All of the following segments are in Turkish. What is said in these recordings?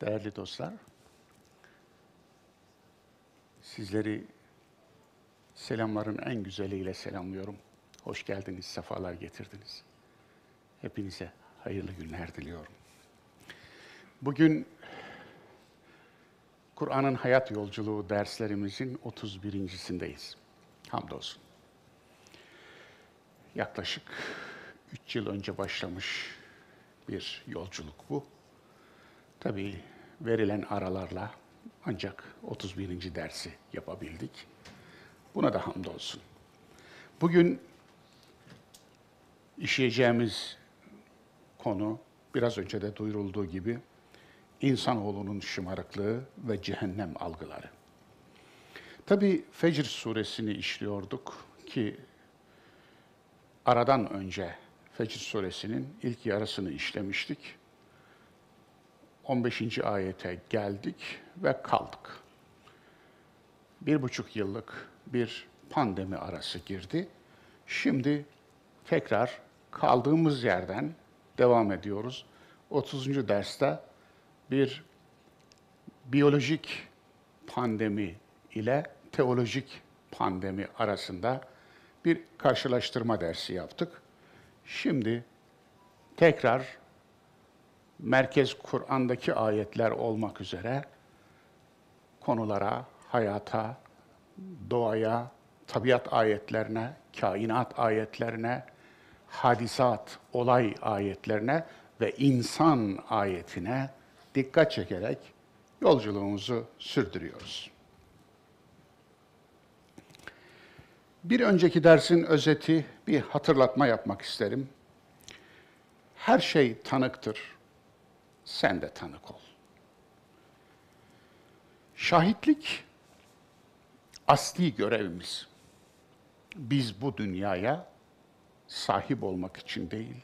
Değerli dostlar, sizleri selamların en güzeliyle selamlıyorum. Hoş geldiniz, sefalar getirdiniz. Hepinize hayırlı günler diliyorum. Bugün Kur'an'ın hayat yolculuğu derslerimizin 31.sindeyiz. Hamdolsun. Yaklaşık 3 yıl önce başlamış bir yolculuk bu. Tabii verilen aralarla ancak 31. dersi yapabildik. Buna da hamdolsun. Bugün işleyeceğimiz konu biraz önce de duyurulduğu gibi insanoğlunun şımarıklığı ve cehennem algıları. Tabii Fecr suresini işliyorduk ki aradan önce Fecr suresinin ilk yarısını işlemiştik. 15. ayete geldik ve kaldık. Bir buçuk yıllık bir pandemi arası girdi. Şimdi tekrar kaldığımız yerden devam ediyoruz. 30. derste bir biyolojik pandemi ile teolojik pandemi arasında bir karşılaştırma dersi yaptık. Şimdi tekrar merkez Kur'an'daki ayetler olmak üzere konulara, hayata, doğaya, tabiat ayetlerine, kainat ayetlerine, hadisat, olay ayetlerine ve insan ayetine dikkat çekerek yolculuğumuzu sürdürüyoruz. Bir önceki dersin özeti bir hatırlatma yapmak isterim. Her şey tanıktır. Sen de tanık ol. Şahitlik asli görevimiz. Biz bu dünyaya sahip olmak için değil,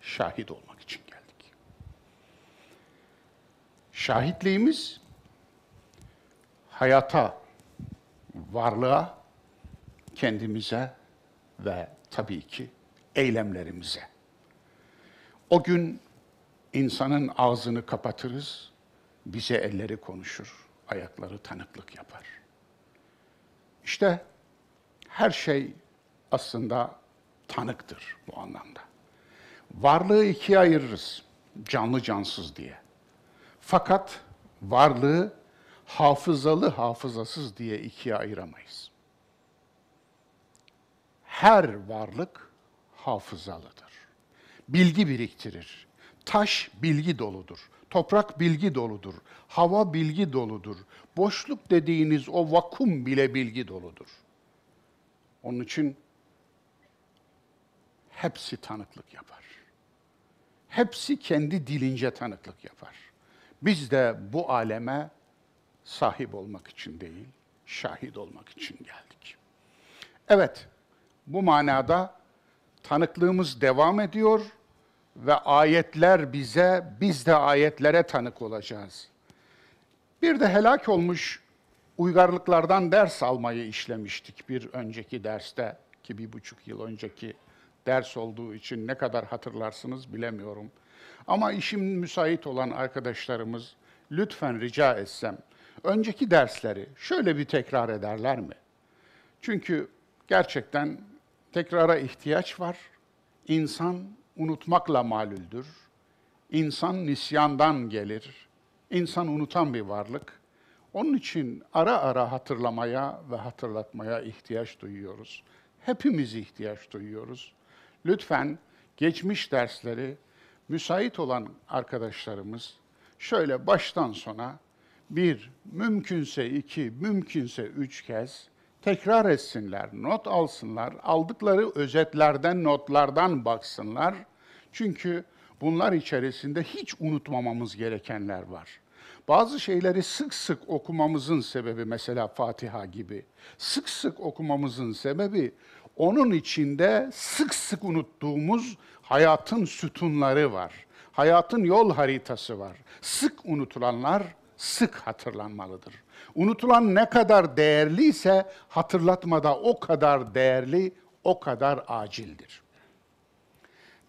şahit olmak için geldik. Şahitliğimiz hayata, varlığa, kendimize ve tabii ki eylemlerimize. O gün insanın ağzını kapatırız, bize elleri konuşur, ayakları tanıklık yapar. İşte her şey aslında tanıktır bu anlamda. Varlığı ikiye ayırırız, canlı cansız diye. Fakat varlığı hafızalı hafızasız diye ikiye ayıramayız. Her varlık hafızalıdır. Bilgi biriktirir. Taş bilgi doludur. Toprak bilgi doludur. Hava bilgi doludur. Boşluk dediğiniz o vakum bile bilgi doludur. Onun için hepsi tanıklık yapar. Hepsi kendi dilince tanıklık yapar. Biz de bu aleme sahip olmak için değil, şahit olmak için geldik. Evet, bu manada tanıklığımız devam ediyor ve ayetler bize, biz de ayetlere tanık olacağız. Bir de helak olmuş uygarlıklardan ders almayı işlemiştik bir önceki derste ki bir buçuk yıl önceki ders olduğu için ne kadar hatırlarsınız bilemiyorum. Ama işim müsait olan arkadaşlarımız lütfen rica etsem önceki dersleri şöyle bir tekrar ederler mi? Çünkü gerçekten tekrara ihtiyaç var. İnsan unutmakla malüldür. İnsan nisyandan gelir. İnsan unutan bir varlık. Onun için ara ara hatırlamaya ve hatırlatmaya ihtiyaç duyuyoruz. Hepimiz ihtiyaç duyuyoruz. Lütfen geçmiş dersleri müsait olan arkadaşlarımız şöyle baştan sona bir, mümkünse iki, mümkünse üç kez tekrar etsinler, not alsınlar, aldıkları özetlerden, notlardan baksınlar. Çünkü bunlar içerisinde hiç unutmamamız gerekenler var. Bazı şeyleri sık sık okumamızın sebebi mesela Fatiha gibi. Sık sık okumamızın sebebi onun içinde sık sık unuttuğumuz hayatın sütunları var. Hayatın yol haritası var. Sık unutulanlar sık hatırlanmalıdır. Unutulan ne kadar değerliyse hatırlatmada o kadar değerli, o kadar acildir.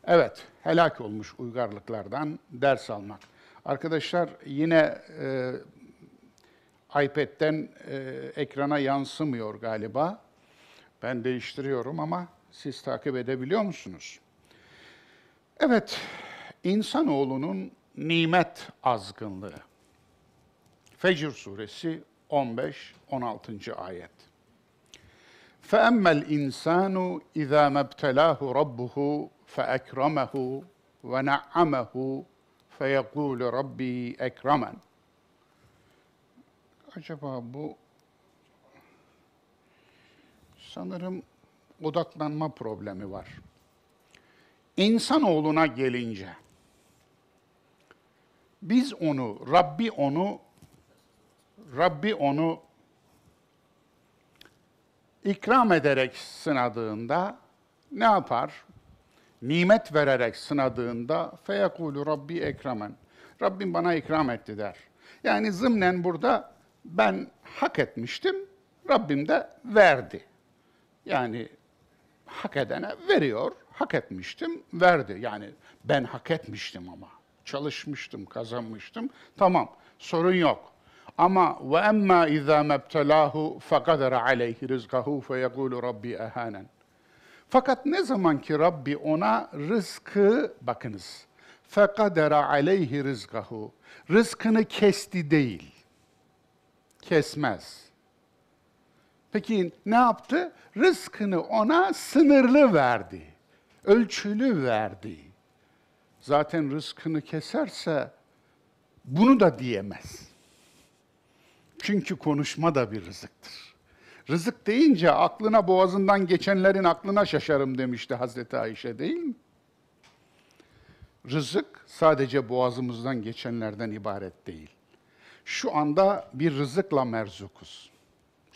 Evet, helak olmuş uygarlıklardan ders almak. Arkadaşlar yine e, iPad'den e, ekrana yansımıyor galiba. Ben değiştiriyorum ama siz takip edebiliyor musunuz? Evet, insanoğlunun nimet azgınlığı. Fecr suresi 15-16. ayet. فَأَمَّا الْاِنْسَانُ اِذَا مَبْتَلَاهُ رَبُّهُ فَاَكْرَمَهُ وَنَعَّمَهُ فَيَقُولُ رَبِّي اَكْرَمَنْ Acaba bu sanırım odaklanma problemi var. İnsanoğluna gelince biz onu, Rabbi onu Rabbi onu ikram ederek sınadığında ne yapar? Nimet vererek sınadığında feyekulu Rabbi ekramen. Rabbim bana ikram etti der. Yani zımnen burada ben hak etmiştim, Rabbim de verdi. Yani hak edene veriyor, hak etmiştim, verdi. Yani ben hak etmiştim ama. Çalışmıştım, kazanmıştım. Tamam, sorun yok. Ama ve emma izâ mebtelâhu fekadera aleyhi rizkahu feyekûlu rabbi ehanen. Fakat ne zaman ki Rabbi ona rızkı, bakınız, fekadera aleyhi rizkahu, rızkını kesti değil, kesmez. Peki ne yaptı? Rızkını ona sınırlı verdi, ölçülü verdi. Zaten rızkını keserse bunu da diyemez. Çünkü konuşma da bir rızıktır. Rızık deyince aklına boğazından geçenlerin aklına şaşarım demişti Hazreti Ayşe değil mi? Rızık sadece boğazımızdan geçenlerden ibaret değil. Şu anda bir rızıkla merzukuz.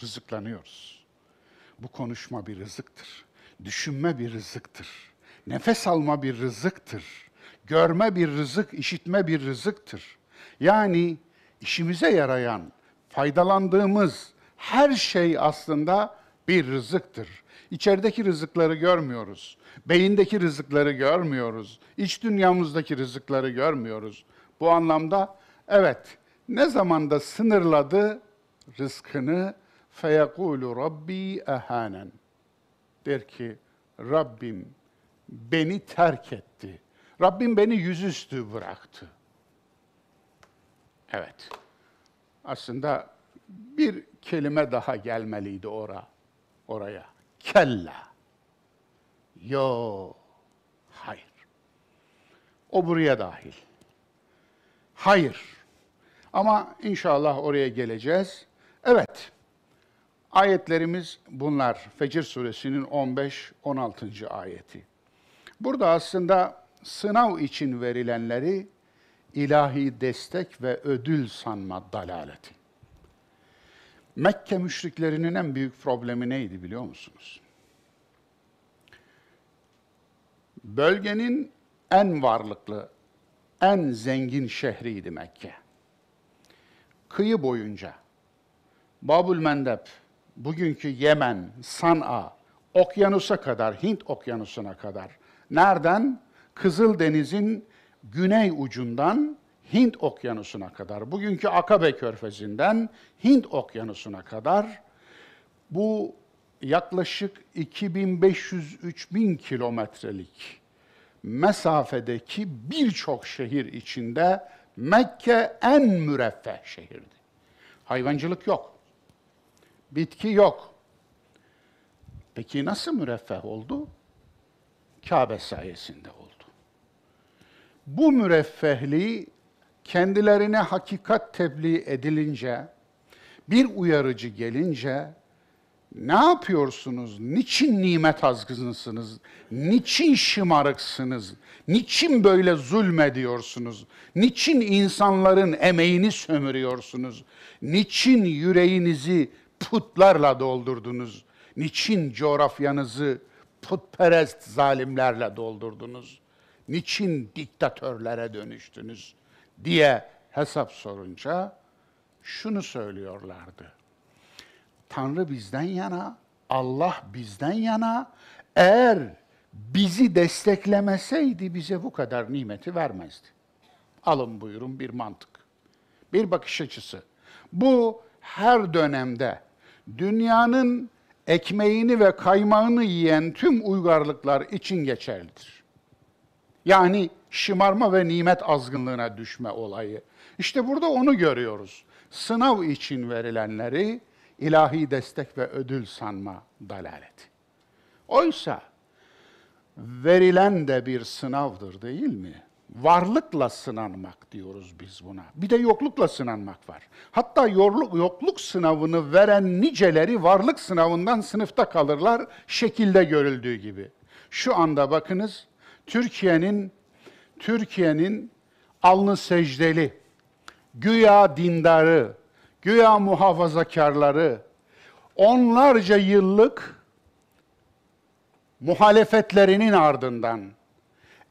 Rızıklanıyoruz. Bu konuşma bir rızıktır. Düşünme bir rızıktır. Nefes alma bir rızıktır. Görme bir rızık, işitme bir rızıktır. Yani işimize yarayan, faydalandığımız her şey aslında bir rızıktır. İçerideki rızıkları görmüyoruz. Beyindeki rızıkları görmüyoruz. İç dünyamızdaki rızıkları görmüyoruz. Bu anlamda evet ne zamanda sınırladı rızkını feyekulu rabbi ehanen. Der ki Rabbim beni terk etti. Rabbim beni yüzüstü bıraktı. Evet. Aslında bir kelime daha gelmeliydi ora, oraya. Kella. Yo. Hayır. O buraya dahil. Hayır. Ama inşallah oraya geleceğiz. Evet. Ayetlerimiz bunlar. Fecir suresinin 15-16. ayeti. Burada aslında sınav için verilenleri ilahi destek ve ödül sanma dalaleti. Mekke müşriklerinin en büyük problemi neydi biliyor musunuz? Bölgenin en varlıklı, en zengin şehriydi Mekke. Kıyı boyunca Babül Mendeb, bugünkü Yemen, San'a, okyanusa kadar, Hint okyanusuna kadar. Nereden? Kızıldeniz'in güney ucundan Hint okyanusuna kadar, bugünkü Akabe körfezinden Hint okyanusuna kadar bu yaklaşık 2500-3000 kilometrelik mesafedeki birçok şehir içinde Mekke en müreffeh şehirdi. Hayvancılık yok. Bitki yok. Peki nasıl müreffeh oldu? Kabe sayesinde oldu. Bu müreffehliği kendilerine hakikat tebliğ edilince, bir uyarıcı gelince, ne yapıyorsunuz? Niçin nimet azgınısınız? Niçin şımarıksınız? Niçin böyle zulmediyorsunuz? Niçin insanların emeğini sömürüyorsunuz? Niçin yüreğinizi putlarla doldurdunuz? Niçin coğrafyanızı putperest zalimlerle doldurdunuz? Niçin diktatörlere dönüştünüz? diye hesap sorunca şunu söylüyorlardı. Tanrı bizden yana, Allah bizden yana. Eğer bizi desteklemeseydi bize bu kadar nimeti vermezdi. Alın buyurun bir mantık. Bir bakış açısı. Bu her dönemde dünyanın ekmeğini ve kaymağını yiyen tüm uygarlıklar için geçerlidir. Yani şımarma ve nimet azgınlığına düşme olayı. İşte burada onu görüyoruz. Sınav için verilenleri ilahi destek ve ödül sanma dalaleti. Oysa verilen de bir sınavdır değil mi? Varlıkla sınanmak diyoruz biz buna. Bir de yoklukla sınanmak var. Hatta yokluk, yokluk sınavını veren niceleri varlık sınavından sınıfta kalırlar şekilde görüldüğü gibi. Şu anda bakınız Türkiye'nin Türkiye'nin alnı secdeli, güya dindarı, güya muhafazakarları onlarca yıllık muhalefetlerinin ardından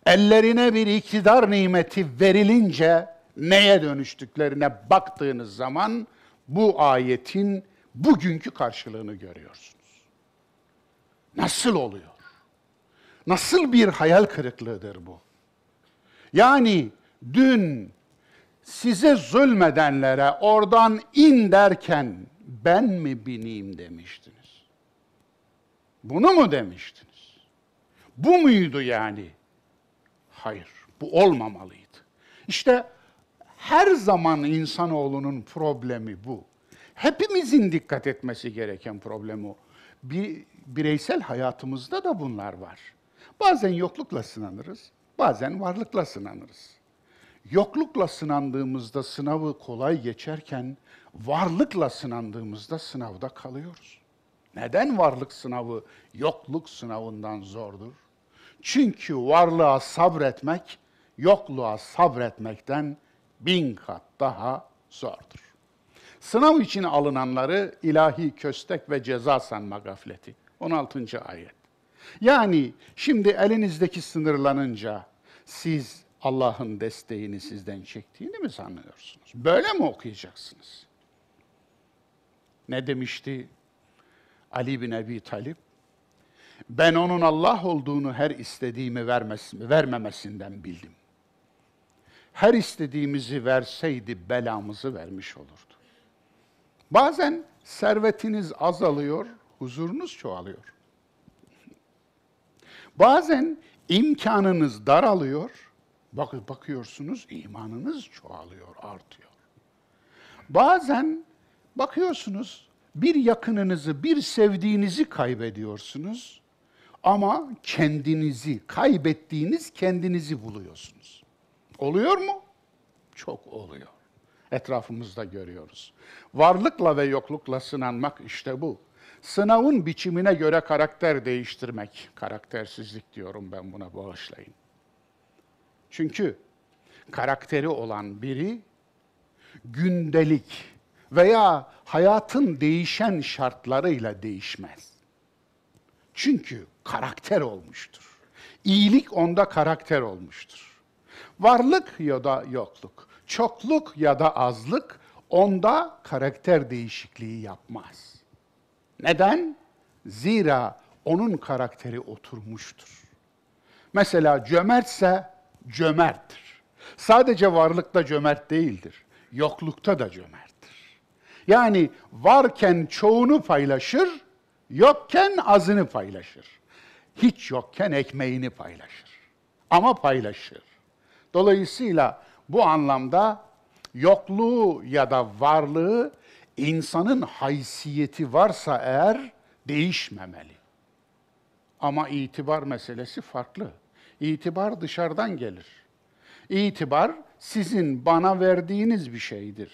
ellerine bir iktidar nimeti verilince neye dönüştüklerine baktığınız zaman bu ayetin bugünkü karşılığını görüyorsunuz. Nasıl oluyor? Nasıl bir hayal kırıklığıdır bu? Yani dün size zulmedenlere oradan in derken ben mi bineyim demiştiniz. Bunu mu demiştiniz? Bu muydu yani? Hayır, bu olmamalıydı. İşte her zaman insanoğlunun problemi bu. Hepimizin dikkat etmesi gereken problem o. Bir, bireysel hayatımızda da bunlar var. Bazen yoklukla sınanırız, bazen varlıkla sınanırız. Yoklukla sınandığımızda sınavı kolay geçerken, varlıkla sınandığımızda sınavda kalıyoruz. Neden varlık sınavı yokluk sınavından zordur? Çünkü varlığa sabretmek, yokluğa sabretmekten bin kat daha zordur. Sınav için alınanları ilahi köstek ve ceza sanma gafleti. 16. ayet. Yani şimdi elinizdeki sınırlanınca siz Allah'ın desteğini sizden çektiğini mi sanıyorsunuz? Böyle mi okuyacaksınız? Ne demişti Ali bin Ebi Talip? Ben onun Allah olduğunu her istediğimi vermesi, vermemesinden bildim. Her istediğimizi verseydi belamızı vermiş olurdu. Bazen servetiniz azalıyor, huzurunuz çoğalıyor. Bazen imkanınız daralıyor, bak bakıyorsunuz imanınız çoğalıyor, artıyor. Bazen bakıyorsunuz bir yakınınızı, bir sevdiğinizi kaybediyorsunuz ama kendinizi, kaybettiğiniz kendinizi buluyorsunuz. Oluyor mu? Çok oluyor. Etrafımızda görüyoruz. Varlıkla ve yoklukla sınanmak işte bu. Sınavın biçimine göre karakter değiştirmek. Karaktersizlik diyorum ben buna bağışlayın. Çünkü karakteri olan biri gündelik veya hayatın değişen şartlarıyla değişmez. Çünkü karakter olmuştur. İyilik onda karakter olmuştur. Varlık ya da yokluk, çokluk ya da azlık onda karakter değişikliği yapmaz. Neden? Zira onun karakteri oturmuştur. Mesela cömertse cömerttir. Sadece varlıkta cömert değildir, yoklukta da cömerttir. Yani varken çoğunu paylaşır, yokken azını paylaşır. Hiç yokken ekmeğini paylaşır. Ama paylaşır. Dolayısıyla bu anlamda yokluğu ya da varlığı insanın haysiyeti varsa eğer değişmemeli. Ama itibar meselesi farklı. İtibar dışarıdan gelir. İtibar sizin bana verdiğiniz bir şeydir.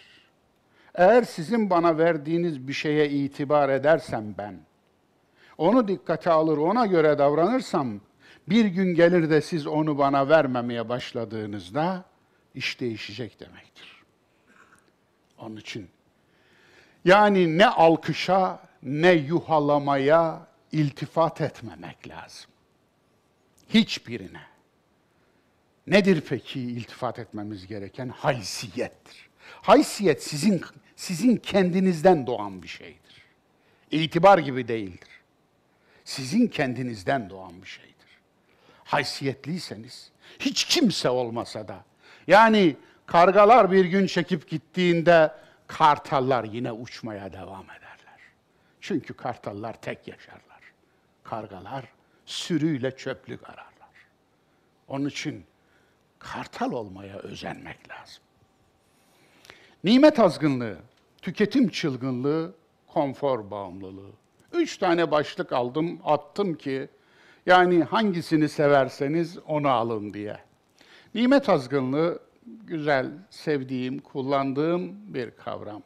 Eğer sizin bana verdiğiniz bir şeye itibar edersem ben, onu dikkate alır, ona göre davranırsam, bir gün gelir de siz onu bana vermemeye başladığınızda iş değişecek demektir. Onun için yani ne alkışa ne yuhalamaya iltifat etmemek lazım. Hiçbirine. Nedir peki iltifat etmemiz gereken? Haysiyettir. Haysiyet sizin sizin kendinizden doğan bir şeydir. İtibar gibi değildir. Sizin kendinizden doğan bir şeydir. Haysiyetliyseniz, hiç kimse olmasa da, yani Kargalar bir gün çekip gittiğinde kartallar yine uçmaya devam ederler. Çünkü kartallar tek yaşarlar. Kargalar sürüyle çöplük ararlar. Onun için kartal olmaya özenmek lazım. Nimet azgınlığı, tüketim çılgınlığı, konfor bağımlılığı. Üç tane başlık aldım, attım ki yani hangisini severseniz onu alın diye. Nimet azgınlığı güzel, sevdiğim, kullandığım bir kavram.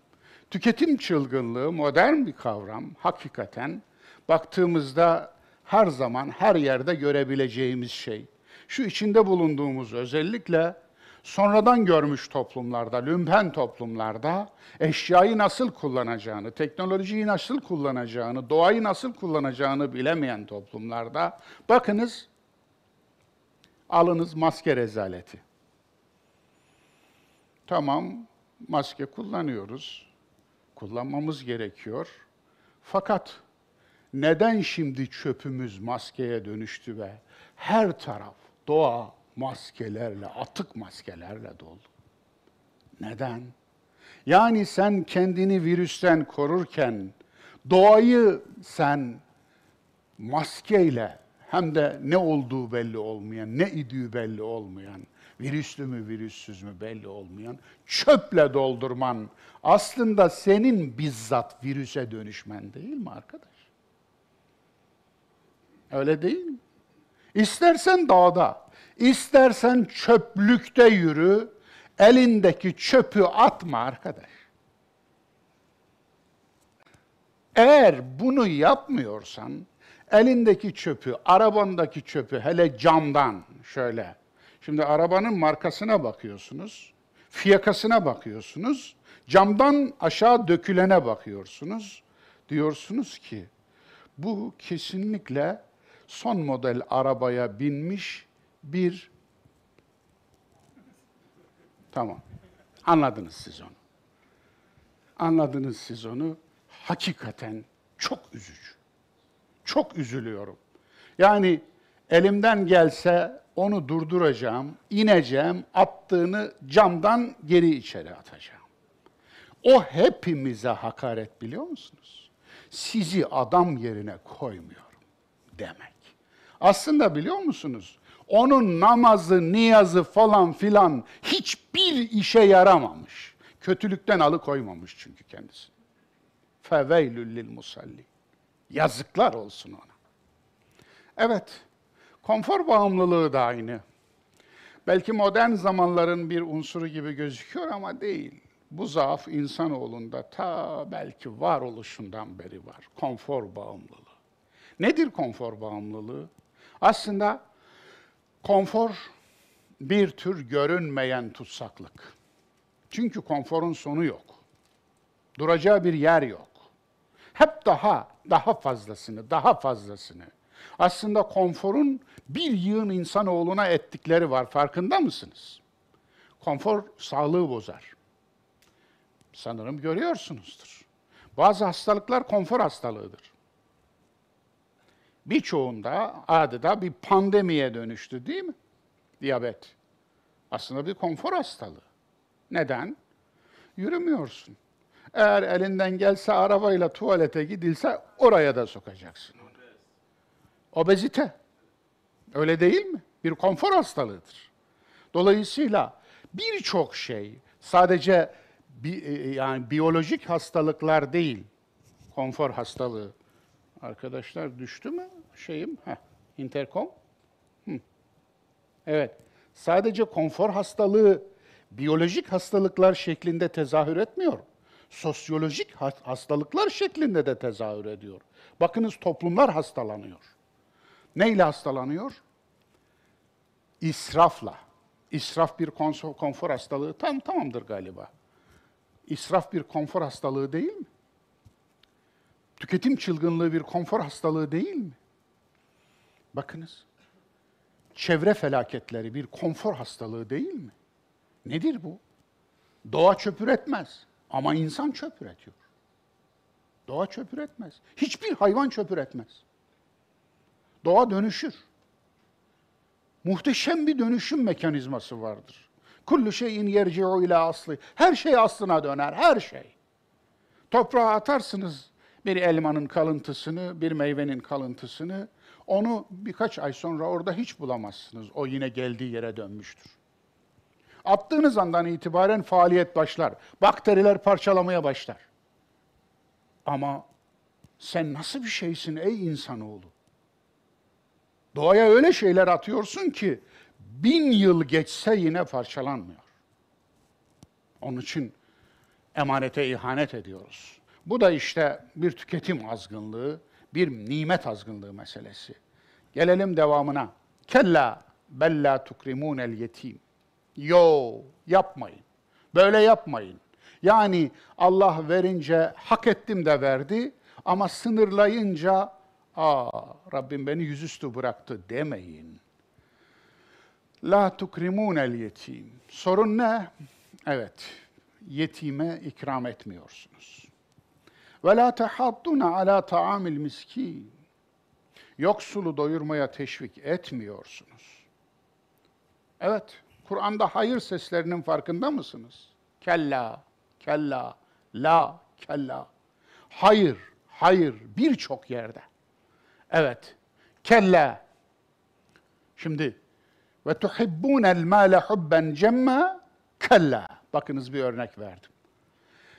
Tüketim çılgınlığı modern bir kavram. Hakikaten baktığımızda her zaman her yerde görebileceğimiz şey. Şu içinde bulunduğumuz özellikle sonradan görmüş toplumlarda, lümpen toplumlarda eşyayı nasıl kullanacağını, teknolojiyi nasıl kullanacağını, doğayı nasıl kullanacağını bilemeyen toplumlarda bakınız alınız maske rezaleti. Tamam, maske kullanıyoruz. Kullanmamız gerekiyor. Fakat neden şimdi çöpümüz maskeye dönüştü ve her taraf doğa maskelerle, atık maskelerle dolu? Neden? Yani sen kendini virüsten korurken doğayı sen maskeyle hem de ne olduğu belli olmayan, ne idüğü belli olmayan, virüslü mü virüssüz mü belli olmayan çöple doldurman aslında senin bizzat virüse dönüşmen değil mi arkadaş? Öyle değil mi? İstersen dağda, istersen çöplükte yürü, elindeki çöpü atma arkadaş. Eğer bunu yapmıyorsan, elindeki çöpü, arabandaki çöpü, hele camdan şöyle. Şimdi arabanın markasına bakıyorsunuz, fiyakasına bakıyorsunuz, camdan aşağı dökülene bakıyorsunuz. Diyorsunuz ki, bu kesinlikle son model arabaya binmiş bir... Tamam, anladınız siz onu. Anladınız siz onu. Hakikaten çok üzücü. Çok üzülüyorum. Yani elimden gelse onu durduracağım, ineceğim, attığını camdan geri içeri atacağım. O hepimize hakaret biliyor musunuz? Sizi adam yerine koymuyorum demek. Aslında biliyor musunuz? Onun namazı, niyazı falan filan hiçbir işe yaramamış. Kötülükten alıkoymamış çünkü kendisi. Feveylül lil musalli. Yazıklar olsun ona. Evet, konfor bağımlılığı da aynı. Belki modern zamanların bir unsuru gibi gözüküyor ama değil. Bu zaaf insanoğlunda ta belki varoluşundan beri var. Konfor bağımlılığı. Nedir konfor bağımlılığı? Aslında konfor bir tür görünmeyen tutsaklık. Çünkü konforun sonu yok. Duracağı bir yer yok. Hep daha, daha fazlasını, daha fazlasını. Aslında konforun bir yığın insanoğluna ettikleri var. Farkında mısınız? Konfor sağlığı bozar. Sanırım görüyorsunuzdur. Bazı hastalıklar konfor hastalığıdır. Birçoğunda adeta bir pandemiye dönüştü değil mi? Diyabet. Aslında bir konfor hastalığı. Neden? Yürümüyorsun. Eğer elinden gelse arabayla tuvalete gidilse oraya da sokacaksın. Obezite. Öyle değil mi? Bir konfor hastalığıdır. Dolayısıyla birçok şey sadece bi, yani biyolojik hastalıklar değil, konfor hastalığı. Arkadaşlar düştü mü şeyim? Heh, interkom. Hı. Evet. Sadece konfor hastalığı biyolojik hastalıklar şeklinde tezahür etmiyor. Sosyolojik hastalıklar şeklinde de tezahür ediyor. Bakınız toplumlar hastalanıyor. Neyle hastalanıyor? İsrafla. İsraf bir konfor hastalığı tam tamamdır galiba. İsraf bir konfor hastalığı değil mi? Tüketim çılgınlığı bir konfor hastalığı değil mi? Bakınız. Çevre felaketleri bir konfor hastalığı değil mi? Nedir bu? Doğa çöp üretmez ama insan çöp üretiyor. Doğa çöp üretmez. Hiçbir hayvan çöp üretmez. Doğa dönüşür. Muhteşem bir dönüşüm mekanizması vardır. Kullu şeyin yerci'u ila aslı. Her şey aslına döner, her şey. Toprağa atarsınız bir elmanın kalıntısını, bir meyvenin kalıntısını. Onu birkaç ay sonra orada hiç bulamazsınız. O yine geldiği yere dönmüştür. Attığınız andan itibaren faaliyet başlar. Bakteriler parçalamaya başlar. Ama sen nasıl bir şeysin ey insanoğlu? Doğaya öyle şeyler atıyorsun ki bin yıl geçse yine parçalanmıyor. Onun için emanete ihanet ediyoruz. Bu da işte bir tüketim azgınlığı, bir nimet azgınlığı meselesi. Gelelim devamına. Kella bella tukrimun el yetim. Yo, yapmayın. Böyle yapmayın. Yani Allah verince hak ettim de verdi ama sınırlayınca aa Rabbim beni yüzüstü bıraktı demeyin. La tukrimun el yetim. Sorun ne? Evet, yetime ikram etmiyorsunuz. Ve la tahadduna ala taamil miskin. Yoksulu doyurmaya teşvik etmiyorsunuz. Evet, Kur'an'da hayır seslerinin farkında mısınız? Kella, kella, la, kella. Hayır, hayır birçok yerde. Evet, kella. Şimdi ve tuhibbunel mâle hubben cemma kella. Bakınız bir örnek verdim.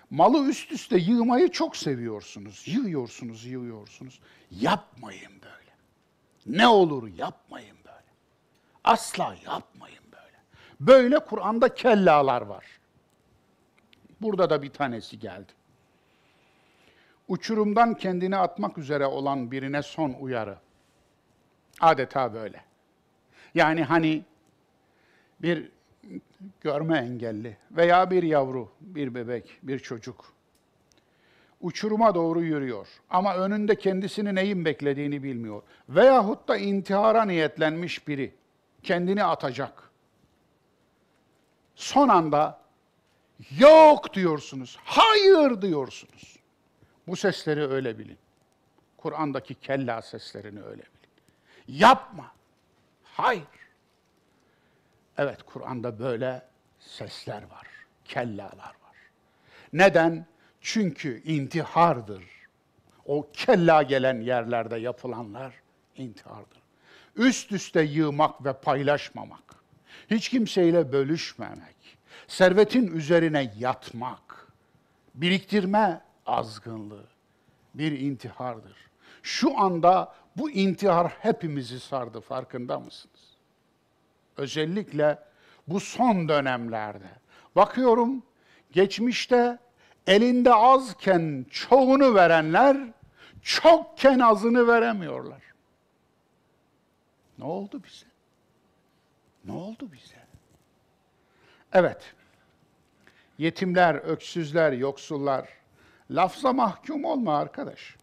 Malı üst üste yığmayı çok seviyorsunuz. Yığıyorsunuz, yığıyorsunuz. Yapmayın böyle. Ne olur yapmayın böyle. Asla yapmayın böyle. Böyle Kur'an'da kellalar var. Burada da bir tanesi geldi. Uçurumdan kendini atmak üzere olan birine son uyarı. Adeta böyle. Yani hani bir görme engelli veya bir yavru, bir bebek, bir çocuk uçuruma doğru yürüyor ama önünde kendisini neyin beklediğini bilmiyor. Veyahut da intihara niyetlenmiş biri kendini atacak. Son anda yok diyorsunuz, hayır diyorsunuz. Bu sesleri öyle bilin. Kur'an'daki kella seslerini öyle bilin. Yapma. Hayır. Evet Kur'an'da böyle sesler var, kellalar var. Neden? Çünkü intihardır. O kella gelen yerlerde yapılanlar intihardır. Üst üste yığmak ve paylaşmamak, hiç kimseyle bölüşmemek, servetin üzerine yatmak, biriktirme azgınlığı bir intihardır. Şu anda bu intihar hepimizi sardı farkında mısınız? Özellikle bu son dönemlerde. Bakıyorum geçmişte elinde azken çoğunu verenler çokken azını veremiyorlar. Ne oldu bize? Ne oldu bize? Evet. Yetimler, öksüzler, yoksullar. Lafza mahkum olma arkadaş.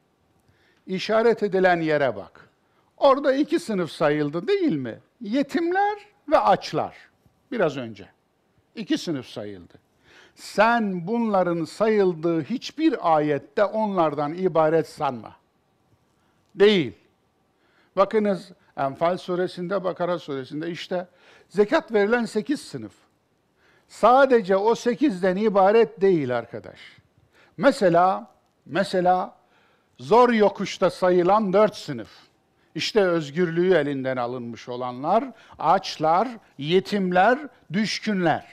İşaret edilen yere bak. Orada iki sınıf sayıldı değil mi? Yetimler ve açlar. Biraz önce. İki sınıf sayıldı. Sen bunların sayıldığı hiçbir ayette onlardan ibaret sanma. Değil. Bakınız Enfal suresinde, Bakara suresinde işte zekat verilen sekiz sınıf. Sadece o sekizden ibaret değil arkadaş. Mesela, mesela zor yokuşta sayılan dört sınıf. İşte özgürlüğü elinden alınmış olanlar, açlar, yetimler, düşkünler.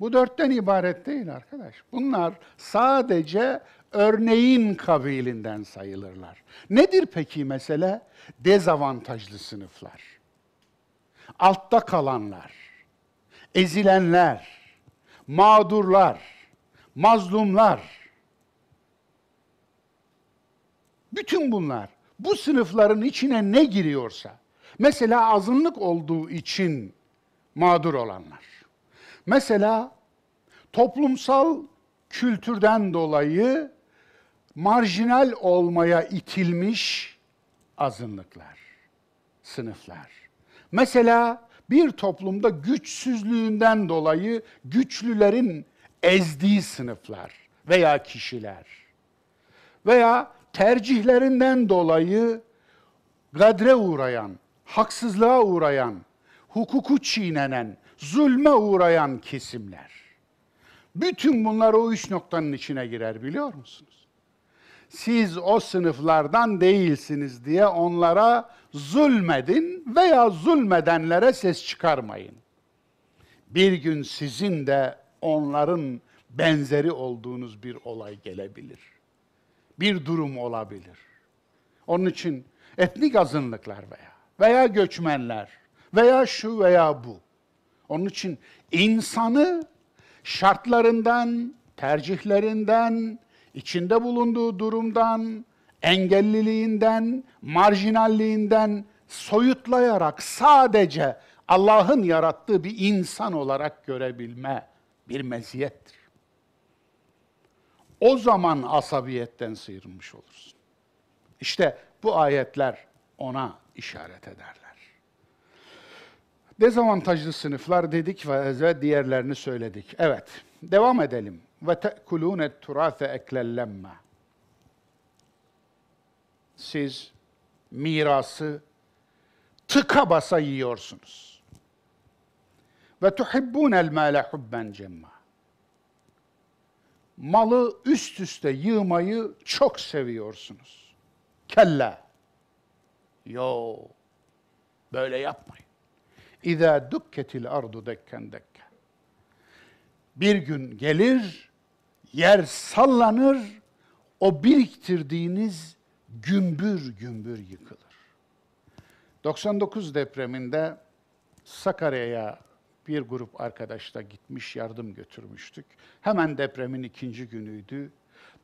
Bu dörtten ibaret değil arkadaş. Bunlar sadece örneğin kabilinden sayılırlar. Nedir peki mesele? Dezavantajlı sınıflar. Altta kalanlar, ezilenler, mağdurlar, mazlumlar. Bütün bunlar bu sınıfların içine ne giriyorsa, mesela azınlık olduğu için mağdur olanlar, mesela toplumsal kültürden dolayı marjinal olmaya itilmiş azınlıklar, sınıflar. Mesela bir toplumda güçsüzlüğünden dolayı güçlülerin ezdiği sınıflar veya kişiler veya tercihlerinden dolayı gadre uğrayan, haksızlığa uğrayan, hukuku çiğnenen, zulme uğrayan kesimler. Bütün bunlar o üç noktanın içine girer biliyor musunuz? Siz o sınıflardan değilsiniz diye onlara zulmedin veya zulmedenlere ses çıkarmayın. Bir gün sizin de onların benzeri olduğunuz bir olay gelebilir. Bir durum olabilir. Onun için etnik azınlıklar veya veya göçmenler veya şu veya bu. Onun için insanı şartlarından, tercihlerinden, içinde bulunduğu durumdan, engelliliğinden, marjinalliğinden soyutlayarak sadece Allah'ın yarattığı bir insan olarak görebilme bir meziyettir. O zaman asabiyetten sıyrılmış olursun. İşte bu ayetler ona işaret ederler. Dezavantajlı sınıflar dedik ve diğerlerini söyledik. Evet, devam edelim. Ve te'kulûne turâfe eklellemme. Siz mirası tıka basa yiyorsunuz. Ve tuhibbûnel mâle hubben cemma. Malı üst üste yığmayı çok seviyorsunuz. Kella. Yo, böyle yapmayın. İza dukketil ardu dekken dekke. Bir gün gelir, yer sallanır, o biriktirdiğiniz gümbür gümbür yıkılır. 99 depreminde Sakarya'ya bir grup arkadaşla gitmiş, yardım götürmüştük. Hemen depremin ikinci günüydü.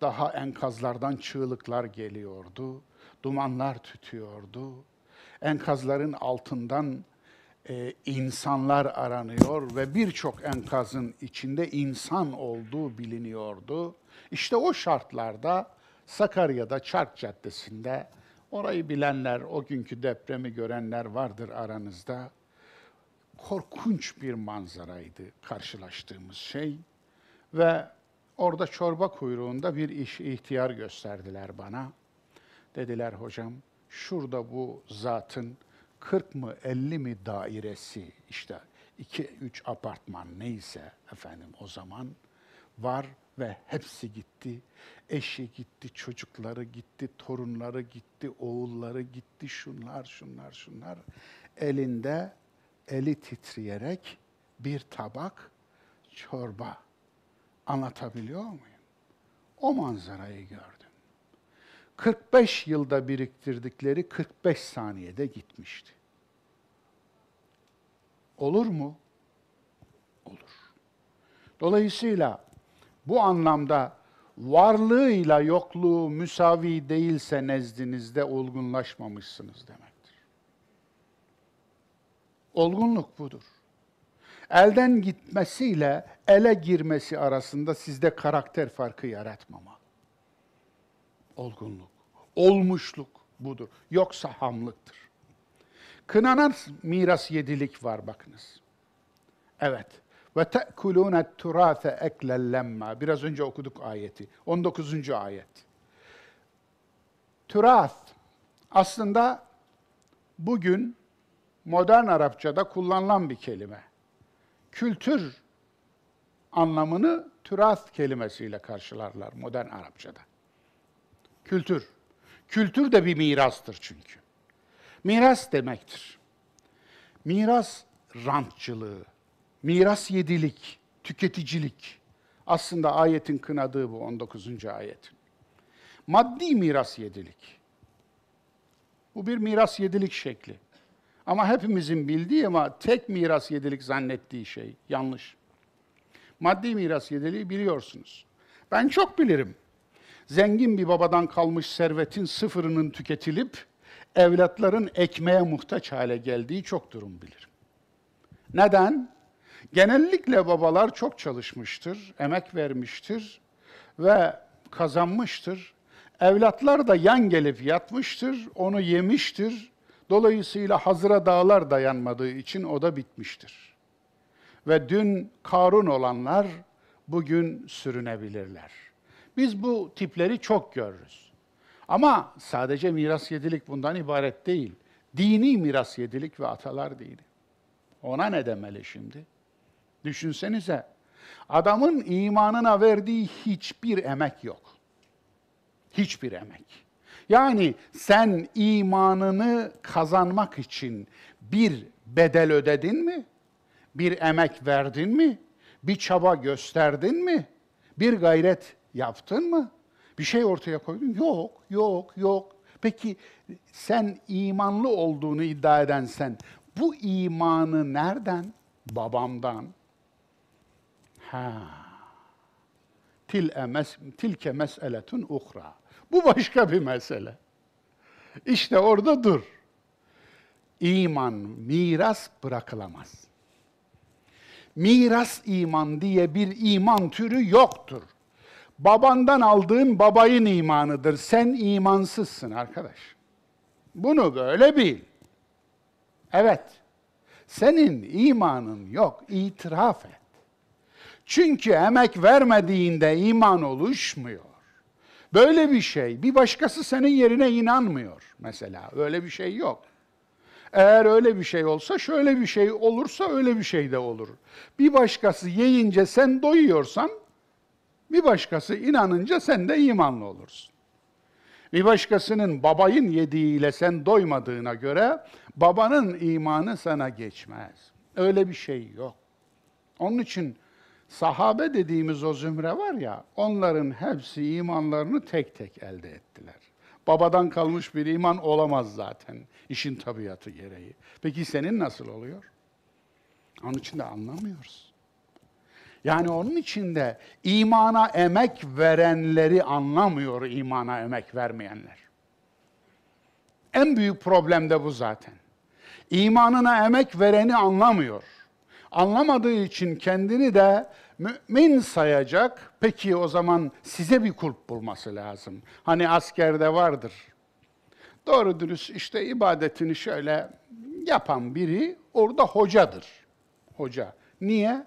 Daha enkazlardan çığlıklar geliyordu, dumanlar tütüyordu. Enkazların altından e, insanlar aranıyor ve birçok enkazın içinde insan olduğu biliniyordu. İşte o şartlarda Sakarya'da Çark Caddesi'nde orayı bilenler, o günkü depremi görenler vardır aranızda. Korkunç bir manzaraydı karşılaştığımız şey ve orada çorba kuyruğunda bir iş ihtiyar gösterdiler bana. Dediler hocam şurada bu zatın 40 mı 50 mi dairesi işte 2-3 apartman neyse efendim o zaman var ve hepsi gitti. Eşi gitti, çocukları gitti, torunları gitti, oğulları gitti, şunlar, şunlar, şunlar. Elinde eli titreyerek bir tabak çorba. Anlatabiliyor muyum? O manzarayı gördüm. 45 yılda biriktirdikleri 45 saniyede gitmişti. Olur mu? Olur. Dolayısıyla bu anlamda varlığıyla yokluğu müsavi değilse nezdinizde olgunlaşmamışsınız demektir. Olgunluk budur. Elden gitmesiyle ele girmesi arasında sizde karakter farkı yaratmamalı. Olgunluk, olmuşluk budur. Yoksa hamlıktır. Kınanan miras yedilik var bakınız. Evet. Ve te'kulûne turâfe eklellemma. Biraz önce okuduk ayeti. 19. ayet. Türath aslında bugün modern Arapçada kullanılan bir kelime. Kültür anlamını türath kelimesiyle karşılarlar modern Arapçada. Kültür. Kültür de bir mirastır çünkü. Miras demektir. Miras rantçılığı, miras yedilik, tüketicilik. Aslında ayetin kınadığı bu 19. ayetin. Maddi miras yedilik. Bu bir miras yedilik şekli. Ama hepimizin bildiği ama tek miras yedilik zannettiği şey yanlış. Maddi miras yediliği biliyorsunuz. Ben çok bilirim. Zengin bir babadan kalmış servetin sıfırının tüketilip evlatların ekmeğe muhtaç hale geldiği çok durum bilirim. Neden? Genellikle babalar çok çalışmıştır, emek vermiştir ve kazanmıştır. Evlatlar da yan gelip yatmıştır, onu yemiştir. Dolayısıyla hazıra dağlar dayanmadığı için o da bitmiştir. Ve dün Karun olanlar bugün sürünebilirler. Biz bu tipleri çok görürüz. Ama sadece miras yedilik bundan ibaret değil. Dini miras yedilik ve atalar dini. Ona ne demeli şimdi? Düşünsenize. Adamın imanına verdiği hiçbir emek yok. Hiçbir emek. Yani sen imanını kazanmak için bir bedel ödedin mi? Bir emek verdin mi? Bir çaba gösterdin mi? Bir gayret yaptın mı? Bir şey ortaya koydun? Yok, yok, yok. Peki sen imanlı olduğunu iddia eden sen bu imanı nereden? Babamdan. Ha. Emes, tilke meseletun uhra. Bu başka bir mesele. İşte orada dur. İman, miras bırakılamaz. Miras iman diye bir iman türü yoktur. Babandan aldığın babayın imanıdır. Sen imansızsın arkadaş. Bunu böyle bil. Evet. Senin imanın yok. İtiraf et. Çünkü emek vermediğinde iman oluşmuyor. Böyle bir şey, bir başkası senin yerine inanmıyor mesela. Öyle bir şey yok. Eğer öyle bir şey olsa şöyle bir şey olursa öyle bir şey de olur. Bir başkası yiyince sen doyuyorsan bir başkası inanınca sen de imanlı olursun. Bir başkasının babayın yediğiyle sen doymadığına göre babanın imanı sana geçmez. Öyle bir şey yok. Onun için sahabe dediğimiz o zümre var ya, onların hepsi imanlarını tek tek elde ettiler. Babadan kalmış bir iman olamaz zaten, işin tabiatı gereği. Peki senin nasıl oluyor? Onun için de anlamıyoruz. Yani onun için de imana emek verenleri anlamıyor imana emek vermeyenler. En büyük problem de bu zaten. İmanına emek vereni anlamıyor. Anlamadığı için kendini de mümin sayacak. Peki o zaman size bir kulp bulması lazım. Hani askerde vardır. Doğru dürüst işte ibadetini şöyle yapan biri orada hocadır. Hoca. Niye?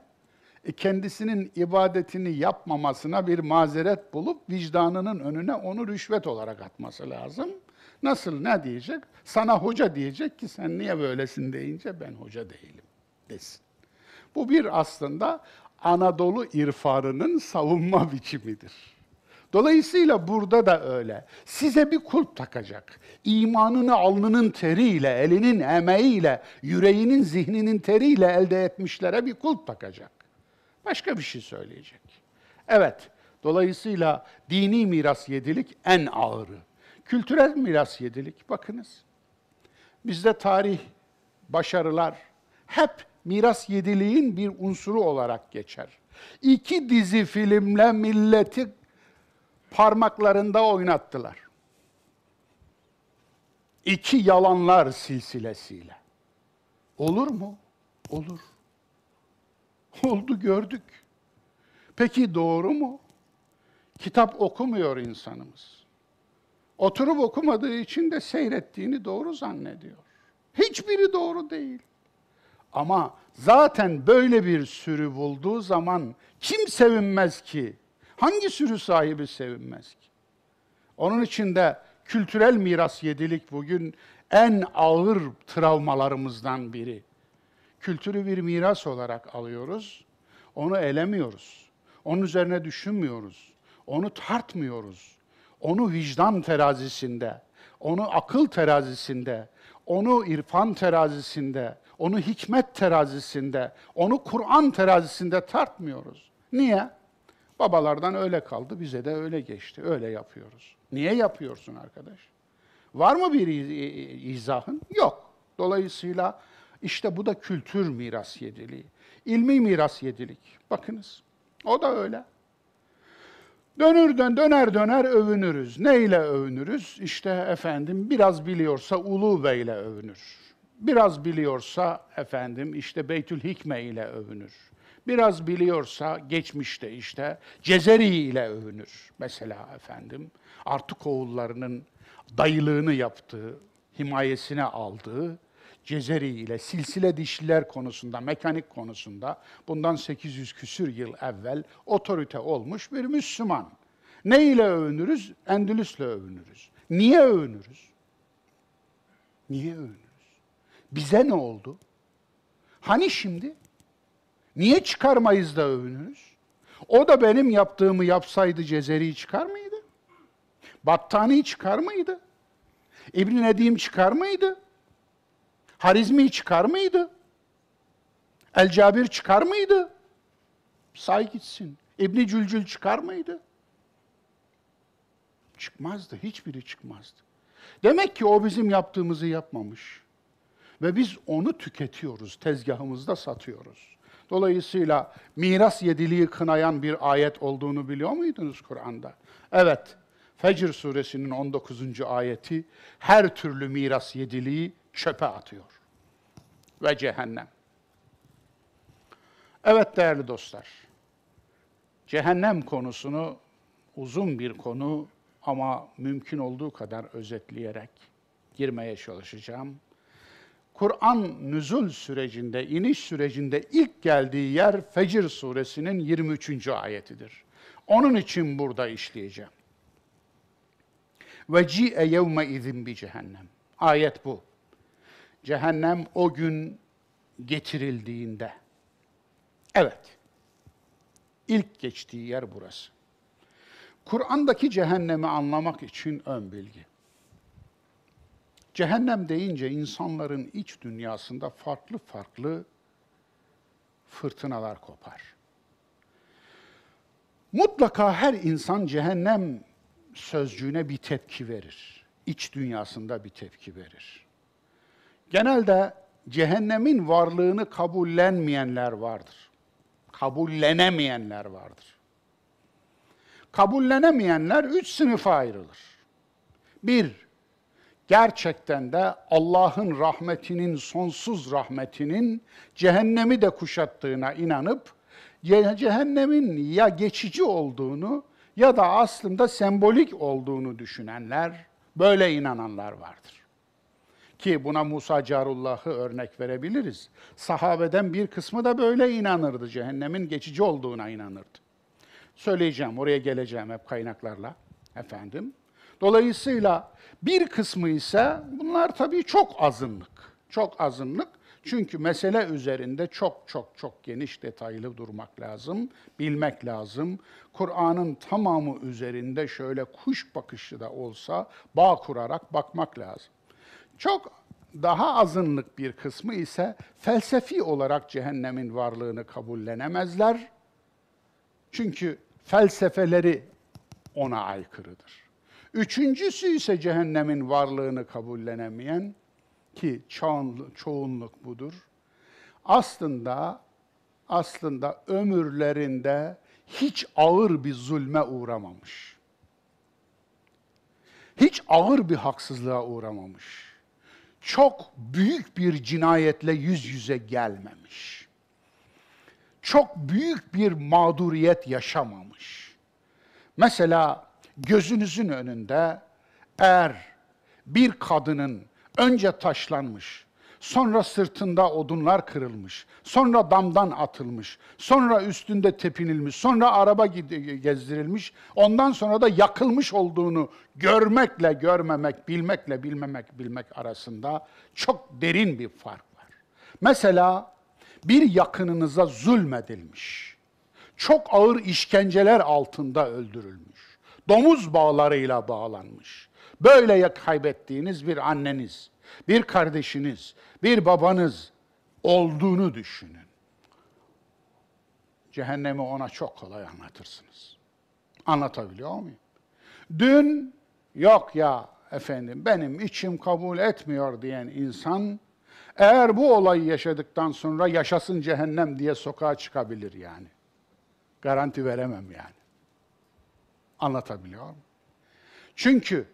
E kendisinin ibadetini yapmamasına bir mazeret bulup vicdanının önüne onu rüşvet olarak atması lazım. Nasıl ne diyecek? Sana hoca diyecek ki sen niye böylesin deyince ben hoca değilim desin. Bu bir aslında Anadolu irfanının savunma biçimidir. Dolayısıyla burada da öyle. Size bir kulp takacak. İmanını alnının teriyle, elinin emeğiyle, yüreğinin, zihninin teriyle elde etmişlere bir kulp takacak. Başka bir şey söyleyecek. Evet, dolayısıyla dini miras yedilik en ağırı. Kültürel miras yedilik, bakınız. Bizde tarih, başarılar hep miras yediliğin bir unsuru olarak geçer. İki dizi filmle milleti parmaklarında oynattılar. İki yalanlar silsilesiyle. Olur mu? Olur. Oldu gördük. Peki doğru mu? Kitap okumuyor insanımız. Oturup okumadığı için de seyrettiğini doğru zannediyor. Hiçbiri doğru değil. Ama zaten böyle bir sürü bulduğu zaman kim sevinmez ki? Hangi sürü sahibi sevinmez ki? Onun için de kültürel miras yedilik bugün en ağır travmalarımızdan biri. Kültürü bir miras olarak alıyoruz, onu elemiyoruz, onun üzerine düşünmüyoruz, onu tartmıyoruz, onu vicdan terazisinde, onu akıl terazisinde, onu irfan terazisinde, onu hikmet terazisinde, onu Kur'an terazisinde tartmıyoruz. Niye? Babalardan öyle kaldı, bize de öyle geçti. Öyle yapıyoruz. Niye yapıyorsun arkadaş? Var mı bir izahın? Yok. Dolayısıyla işte bu da kültür miras yediliği. İlmi miras yedilik. Bakınız. O da öyle. Dönür dön, döner döner övünürüz. Ne ile övünürüz? İşte efendim biraz biliyorsa Ulu Bey ile övünür. Biraz biliyorsa efendim işte Beytül Hikme ile övünür. Biraz biliyorsa geçmişte işte Cezeri ile övünür. Mesela efendim artık oğullarının dayılığını yaptığı, himayesine aldığı Cezeri ile silsile dişliler konusunda, mekanik konusunda bundan 800 küsür yıl evvel otorite olmuş bir Müslüman. Ne ile övünürüz? Endülüs'le övünürüz. Niye övünürüz? Niye övünürüz? Bize ne oldu? Hani şimdi? Niye çıkarmayız da övünürüz? O da benim yaptığımı yapsaydı Cezeri'yi çıkar mıydı? Battani'yi çıkar mıydı? İbn Nedim çıkar mıydı? Harizmi çıkar mıydı? El Cabir çıkar mıydı? Say gitsin. İbni Cülcül çıkar mıydı? Çıkmazdı. Hiçbiri çıkmazdı. Demek ki o bizim yaptığımızı yapmamış. Ve biz onu tüketiyoruz, tezgahımızda satıyoruz. Dolayısıyla miras yediliği kınayan bir ayet olduğunu biliyor muydunuz Kur'an'da? Evet, Fecr suresinin 19. ayeti her türlü miras yediliği çöpe atıyor. Ve cehennem. Evet değerli dostlar, cehennem konusunu uzun bir konu ama mümkün olduğu kadar özetleyerek girmeye çalışacağım. Kur'an nüzul sürecinde, iniş sürecinde ilk geldiği yer Fecr suresinin 23. ayetidir. Onun için burada işleyeceğim. Ve ci'e yevme izin bi cehennem. Ayet bu. Cehennem o gün getirildiğinde. Evet. İlk geçtiği yer burası. Kur'an'daki cehennemi anlamak için ön bilgi. Cehennem deyince insanların iç dünyasında farklı farklı fırtınalar kopar. Mutlaka her insan cehennem sözcüğüne bir tepki verir. İç dünyasında bir tepki verir. Genelde cehennemin varlığını kabullenmeyenler vardır. Kabullenemeyenler vardır. Kabullenemeyenler üç sınıfa ayrılır. Bir, gerçekten de Allah'ın rahmetinin, sonsuz rahmetinin cehennemi de kuşattığına inanıp, cehennemin ya geçici olduğunu ya da aslında sembolik olduğunu düşünenler, böyle inananlar vardır. Ki buna Musa Carullah'ı örnek verebiliriz. Sahabeden bir kısmı da böyle inanırdı, cehennemin geçici olduğuna inanırdı. Söyleyeceğim, oraya geleceğim hep kaynaklarla efendim. Dolayısıyla bir kısmı ise bunlar tabii çok azınlık. Çok azınlık. Çünkü mesele üzerinde çok çok çok geniş detaylı durmak lazım, bilmek lazım. Kur'an'ın tamamı üzerinde şöyle kuş bakışı da olsa bağ kurarak bakmak lazım. Çok daha azınlık bir kısmı ise felsefi olarak cehennemin varlığını kabullenemezler. Çünkü felsefeleri ona aykırıdır. Üçüncüsü ise cehennemin varlığını kabullenemeyen ki çoğunluk budur. Aslında aslında ömürlerinde hiç ağır bir zulme uğramamış. Hiç ağır bir haksızlığa uğramamış. Çok büyük bir cinayetle yüz yüze gelmemiş. Çok büyük bir mağduriyet yaşamamış. Mesela gözünüzün önünde eğer bir kadının önce taşlanmış, sonra sırtında odunlar kırılmış, sonra damdan atılmış, sonra üstünde tepinilmiş, sonra araba gezdirilmiş, ondan sonra da yakılmış olduğunu görmekle görmemek, bilmekle bilmemek bilmek arasında çok derin bir fark var. Mesela bir yakınınıza zulmedilmiş, çok ağır işkenceler altında öldürülmüş domuz bağlarıyla bağlanmış. Böyle kaybettiğiniz bir anneniz, bir kardeşiniz, bir babanız olduğunu düşünün. Cehennemi ona çok kolay anlatırsınız. Anlatabiliyor muyum? Dün yok ya efendim benim içim kabul etmiyor diyen insan eğer bu olayı yaşadıktan sonra yaşasın cehennem diye sokağa çıkabilir yani. Garanti veremem yani. Anlatabiliyor muyum? Çünkü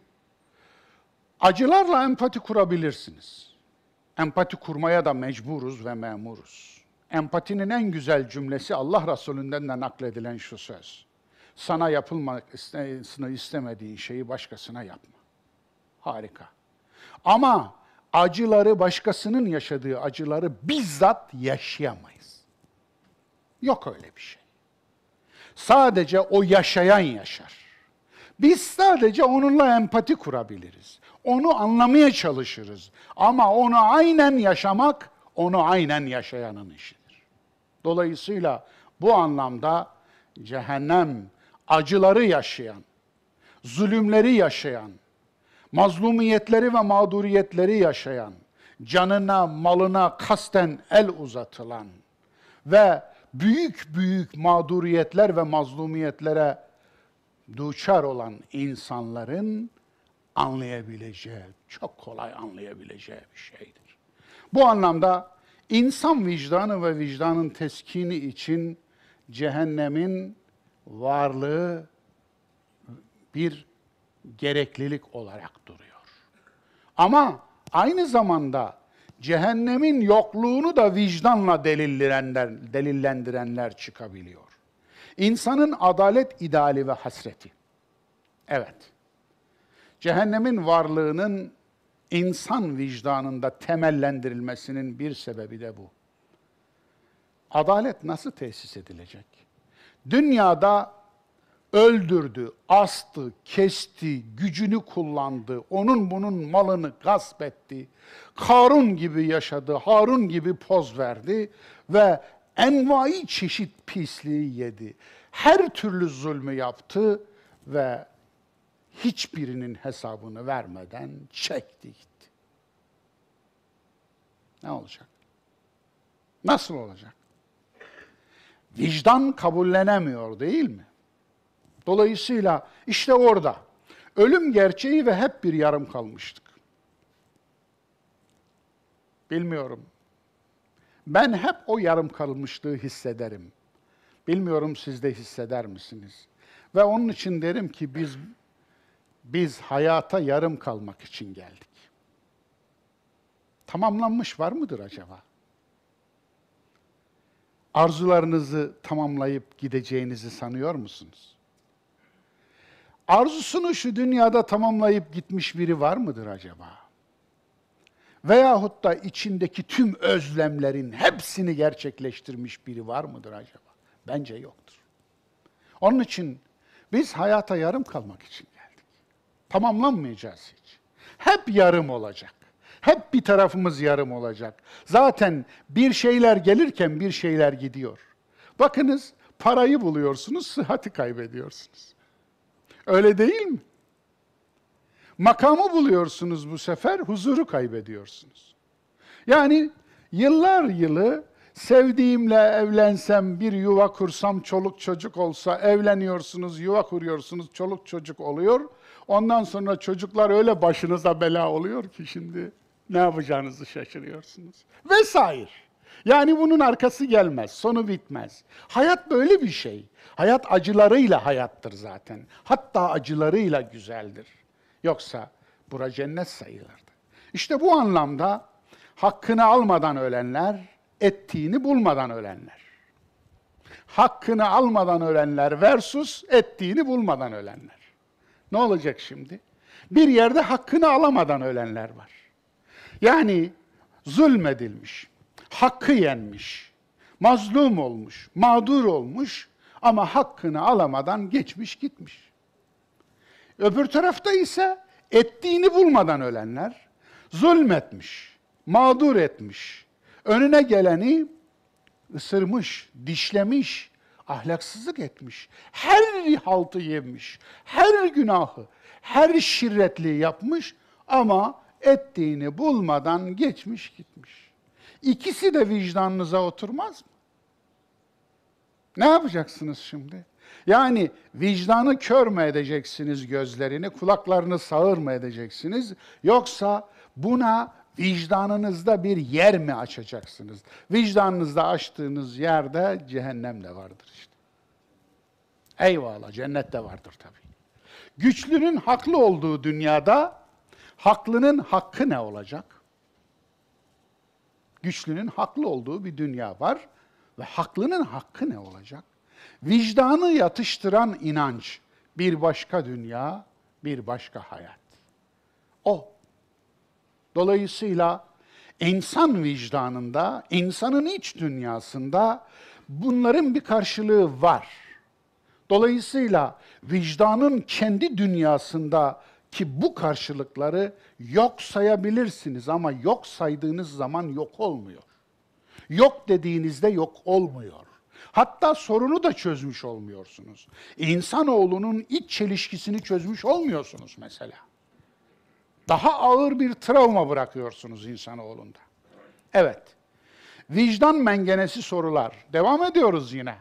acılarla empati kurabilirsiniz. Empati kurmaya da mecburuz ve memuruz. Empatinin en güzel cümlesi Allah Resulü'nden de nakledilen şu söz. Sana yapılmasını istemediğin şeyi başkasına yapma. Harika. Ama acıları başkasının yaşadığı acıları bizzat yaşayamayız. Yok öyle bir şey. Sadece o yaşayan yaşar. Biz sadece onunla empati kurabiliriz. Onu anlamaya çalışırız. Ama onu aynen yaşamak, onu aynen yaşayanın işidir. Dolayısıyla bu anlamda cehennem acıları yaşayan, zulümleri yaşayan, mazlumiyetleri ve mağduriyetleri yaşayan, canına, malına kasten el uzatılan ve büyük büyük mağduriyetler ve mazlumiyetlere duçar olan insanların anlayabileceği, çok kolay anlayabileceği bir şeydir. Bu anlamda insan vicdanı ve vicdanın teskini için cehennemin varlığı bir gereklilik olarak duruyor. Ama aynı zamanda cehennemin yokluğunu da vicdanla delillendirenler, delillendirenler çıkabiliyor. İnsanın adalet ideali ve hasreti. Evet. Cehennemin varlığının insan vicdanında temellendirilmesinin bir sebebi de bu. Adalet nasıl tesis edilecek? Dünyada öldürdü, astı, kesti, gücünü kullandı, onun bunun malını gasp etti. Karun gibi yaşadı, Harun gibi poz verdi ve envai çeşit pisliği yedi. Her türlü zulmü yaptı ve hiçbirinin hesabını vermeden çekti gitti. Ne olacak? Nasıl olacak? Vicdan kabullenemiyor değil mi? Dolayısıyla işte orada ölüm gerçeği ve hep bir yarım kalmıştık. Bilmiyorum. Ben hep o yarım kalmışlığı hissederim. Bilmiyorum siz de hisseder misiniz? Ve onun için derim ki biz biz hayata yarım kalmak için geldik. Tamamlanmış var mıdır acaba? Arzularınızı tamamlayıp gideceğinizi sanıyor musunuz? Arzusunu şu dünyada tamamlayıp gitmiş biri var mıdır acaba? Veyahut da içindeki tüm özlemlerin hepsini gerçekleştirmiş biri var mıdır acaba? Bence yoktur. Onun için biz hayata yarım kalmak için geldik. Tamamlanmayacağız hiç. Hep yarım olacak. Hep bir tarafımız yarım olacak. Zaten bir şeyler gelirken bir şeyler gidiyor. Bakınız parayı buluyorsunuz, sıhhati kaybediyorsunuz. Öyle değil mi? Makamı buluyorsunuz bu sefer, huzuru kaybediyorsunuz. Yani yıllar yılı sevdiğimle evlensem, bir yuva kursam, çoluk çocuk olsa, evleniyorsunuz, yuva kuruyorsunuz, çoluk çocuk oluyor. Ondan sonra çocuklar öyle başınıza bela oluyor ki şimdi ne yapacağınızı şaşırıyorsunuz. Vesaire. Yani bunun arkası gelmez, sonu bitmez. Hayat böyle bir şey. Hayat acılarıyla hayattır zaten. Hatta acılarıyla güzeldir. Yoksa bura cennet sayılırdı. İşte bu anlamda hakkını almadan ölenler, ettiğini bulmadan ölenler. Hakkını almadan ölenler versus ettiğini bulmadan ölenler. Ne olacak şimdi? Bir yerde hakkını alamadan ölenler var. Yani zulmedilmiş, hakkı yenmiş, mazlum olmuş, mağdur olmuş ama hakkını alamadan geçmiş gitmiş. Öbür tarafta ise ettiğini bulmadan ölenler zulmetmiş, mağdur etmiş, önüne geleni ısırmış, dişlemiş, ahlaksızlık etmiş, her haltı yemiş, her günahı, her şirretliği yapmış ama ettiğini bulmadan geçmiş gitmiş. İkisi de vicdanınıza oturmaz mı? Ne yapacaksınız şimdi? Yani vicdanı kör mü edeceksiniz gözlerini, kulaklarını sağır mı edeceksiniz? Yoksa buna vicdanınızda bir yer mi açacaksınız? Vicdanınızda açtığınız yerde cehennem de vardır işte. Eyvallah, cennet de vardır tabii. Güçlünün haklı olduğu dünyada haklının hakkı ne olacak? Güçlünün haklı olduğu bir dünya var ve haklının hakkı ne olacak? Vicdanı yatıştıran inanç bir başka dünya, bir başka hayat. O. Dolayısıyla insan vicdanında, insanın iç dünyasında bunların bir karşılığı var. Dolayısıyla vicdanın kendi dünyasında ki bu karşılıkları yok sayabilirsiniz ama yok saydığınız zaman yok olmuyor. Yok dediğinizde yok olmuyor. Hatta sorunu da çözmüş olmuyorsunuz. İnsanoğlunun iç çelişkisini çözmüş olmuyorsunuz mesela. Daha ağır bir travma bırakıyorsunuz insanoğlunda. Evet. Vicdan mengenesi sorular. Devam ediyoruz yine.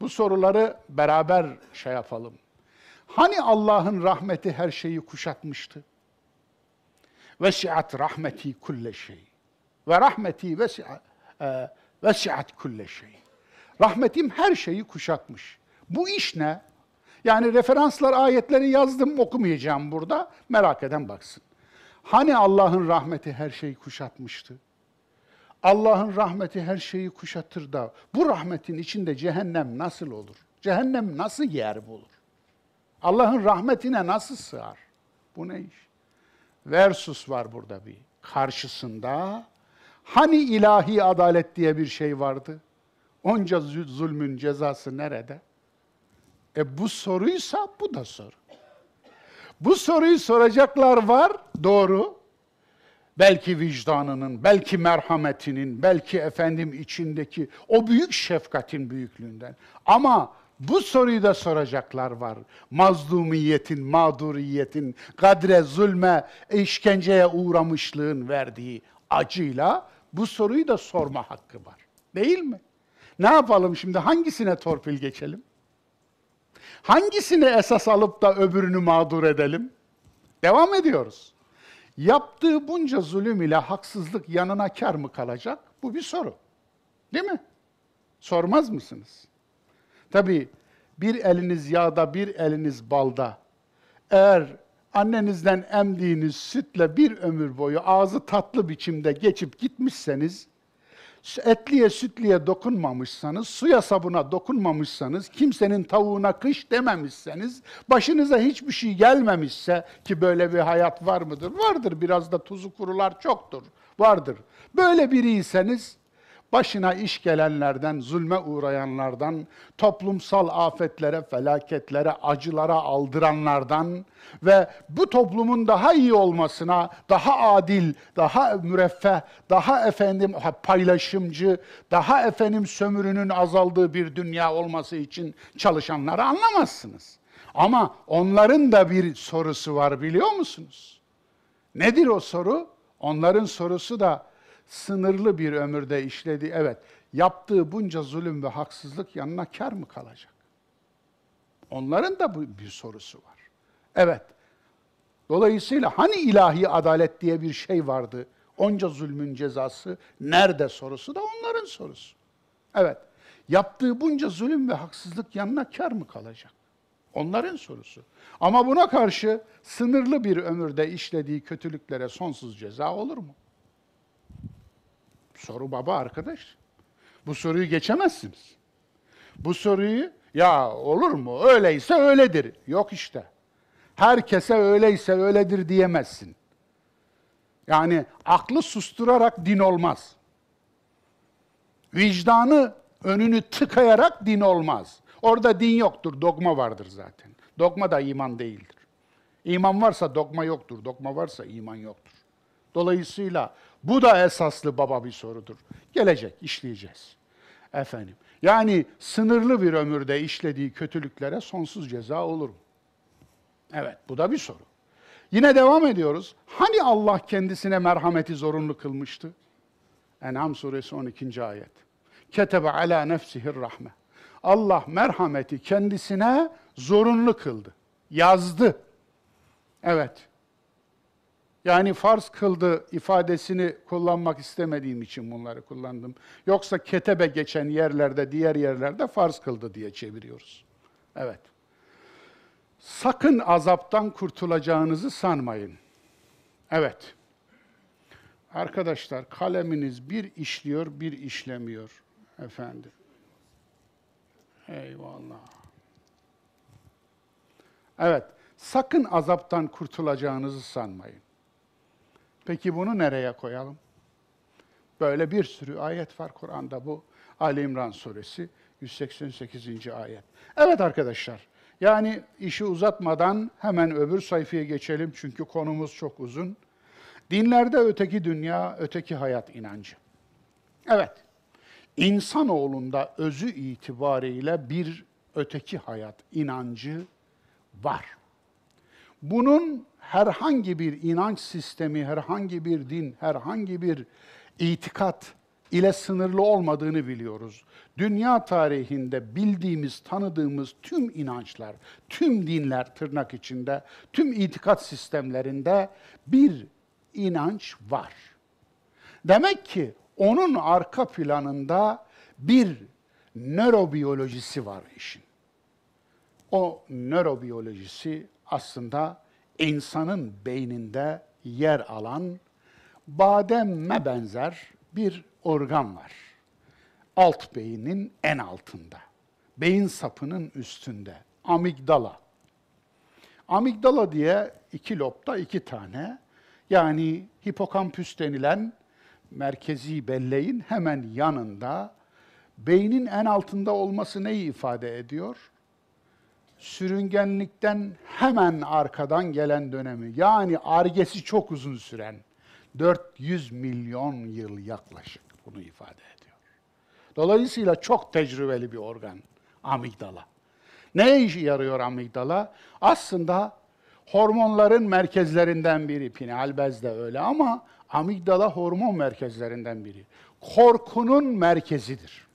Bu soruları beraber şey yapalım. Hani Allah'ın rahmeti her şeyi kuşatmıştı? Vesiat rahmeti kulle şey. Ve rahmeti vesiat, e, kulle şey. Rahmetim her şeyi kuşatmış. Bu iş ne? Yani referanslar, ayetleri yazdım, okumayacağım burada. Merak eden baksın. Hani Allah'ın rahmeti her şeyi kuşatmıştı? Allah'ın rahmeti her şeyi kuşatır da bu rahmetin içinde cehennem nasıl olur? Cehennem nasıl yer bulur? Allah'ın rahmetine nasıl sığar? Bu ne iş? Versus var burada bir. Karşısında hani ilahi adalet diye bir şey vardı? Onca zulmün cezası nerede? E bu soruysa bu da soru. Bu soruyu soracaklar var, doğru. Belki vicdanının, belki merhametinin, belki efendim içindeki o büyük şefkatin büyüklüğünden. Ama bu soruyu da soracaklar var. Mazlumiyetin, mağduriyetin, kadre, zulme, işkenceye uğramışlığın verdiği acıyla bu soruyu da sorma hakkı var. Değil mi? Ne yapalım şimdi? Hangisine torpil geçelim? Hangisini esas alıp da öbürünü mağdur edelim? Devam ediyoruz. Yaptığı bunca zulüm ile haksızlık yanına kar mı kalacak? Bu bir soru. Değil mi? Sormaz mısınız? Tabii bir eliniz yağda, bir eliniz balda. Eğer annenizden emdiğiniz sütle bir ömür boyu ağzı tatlı biçimde geçip gitmişseniz, etliye sütliye dokunmamışsanız, suya sabuna dokunmamışsanız, kimsenin tavuğuna kış dememişseniz, başınıza hiçbir şey gelmemişse ki böyle bir hayat var mıdır? Vardır. Biraz da tuzu kurular çoktur. Vardır. Böyle biriyseniz başına iş gelenlerden, zulme uğrayanlardan, toplumsal afetlere, felaketlere, acılara aldıranlardan ve bu toplumun daha iyi olmasına, daha adil, daha müreffeh, daha efendim paylaşımcı, daha efendim sömürünün azaldığı bir dünya olması için çalışanları anlamazsınız. Ama onların da bir sorusu var biliyor musunuz? Nedir o soru? Onların sorusu da sınırlı bir ömürde işledi. Evet, yaptığı bunca zulüm ve haksızlık yanına kar mı kalacak? Onların da bu bir sorusu var. Evet. Dolayısıyla hani ilahi adalet diye bir şey vardı? Onca zulmün cezası nerede sorusu da onların sorusu. Evet. Yaptığı bunca zulüm ve haksızlık yanına kar mı kalacak? Onların sorusu. Ama buna karşı sınırlı bir ömürde işlediği kötülüklere sonsuz ceza olur mu? Soru baba arkadaş. Bu soruyu geçemezsiniz. Bu soruyu ya olur mu? Öyleyse öyledir. Yok işte. Herkese öyleyse öyledir diyemezsin. Yani aklı susturarak din olmaz. Vicdanı önünü tıkayarak din olmaz. Orada din yoktur, dogma vardır zaten. Dogma da iman değildir. İman varsa dogma yoktur, dogma varsa iman yoktur. Dolayısıyla bu da esaslı baba bir sorudur. Gelecek, işleyeceğiz. Efendim. Yani sınırlı bir ömürde işlediği kötülüklere sonsuz ceza olur mu? Evet, bu da bir soru. Yine devam ediyoruz. Hani Allah kendisine merhameti zorunlu kılmıştı? En'am suresi 12. ayet. Ketebe ala nefsihir rahme. Allah merhameti kendisine zorunlu kıldı. Yazdı. Evet. Yani farz kıldı ifadesini kullanmak istemediğim için bunları kullandım. Yoksa ketebe geçen yerlerde, diğer yerlerde farz kıldı diye çeviriyoruz. Evet. Sakın azaptan kurtulacağınızı sanmayın. Evet. Arkadaşlar kaleminiz bir işliyor, bir işlemiyor efendim. Eyvallah. Evet. Sakın azaptan kurtulacağınızı sanmayın. Peki bunu nereye koyalım? Böyle bir sürü ayet var Kur'an'da bu. Ali İmran suresi 188. ayet. Evet arkadaşlar, yani işi uzatmadan hemen öbür sayfaya geçelim çünkü konumuz çok uzun. Dinlerde öteki dünya, öteki hayat inancı. Evet, insanoğlunda özü itibariyle bir öteki hayat inancı var. Bunun herhangi bir inanç sistemi, herhangi bir din, herhangi bir itikat ile sınırlı olmadığını biliyoruz. Dünya tarihinde bildiğimiz, tanıdığımız tüm inançlar, tüm dinler tırnak içinde, tüm itikat sistemlerinde bir inanç var. Demek ki onun arka planında bir nörobiyolojisi var işin. O nörobiyolojisi aslında insanın beyninde yer alan bademme benzer bir organ var. Alt beynin en altında. Beyin sapının üstünde. Amigdala. Amigdala diye iki lobda iki tane yani hipokampüs denilen merkezi belleğin hemen yanında beynin en altında olması neyi ifade ediyor? Sürüngenlikten hemen arkadan gelen dönemi yani argesi çok uzun süren 400 milyon yıl yaklaşık bunu ifade ediyor. Dolayısıyla çok tecrübeli bir organ amigdala. Ne işe yarıyor amigdala? Aslında hormonların merkezlerinden biri. Pineal bez de öyle ama amigdala hormon merkezlerinden biri. Korkunun merkezidir.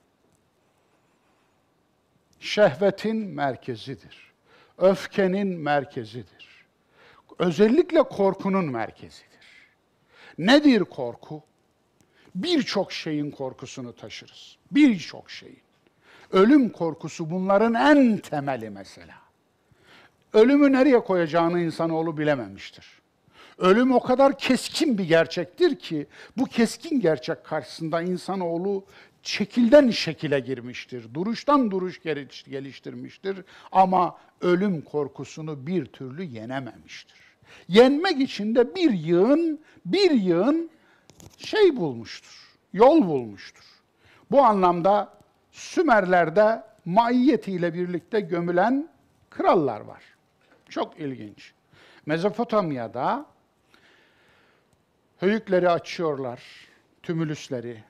Şehvetin merkezidir. Öfkenin merkezidir. Özellikle korkunun merkezidir. Nedir korku? Birçok şeyin korkusunu taşırız. Birçok şeyin. Ölüm korkusu bunların en temeli mesela. Ölümü nereye koyacağını insanoğlu bilememiştir. Ölüm o kadar keskin bir gerçektir ki bu keskin gerçek karşısında insanoğlu şekilden şekile girmiştir. Duruştan duruş geliştirmiştir ama ölüm korkusunu bir türlü yenememiştir. Yenmek için de bir yığın, bir yığın şey bulmuştur, yol bulmuştur. Bu anlamda Sümerler'de maiyetiyle birlikte gömülen krallar var. Çok ilginç. Mezopotamya'da höyükleri açıyorlar, tümülüsleri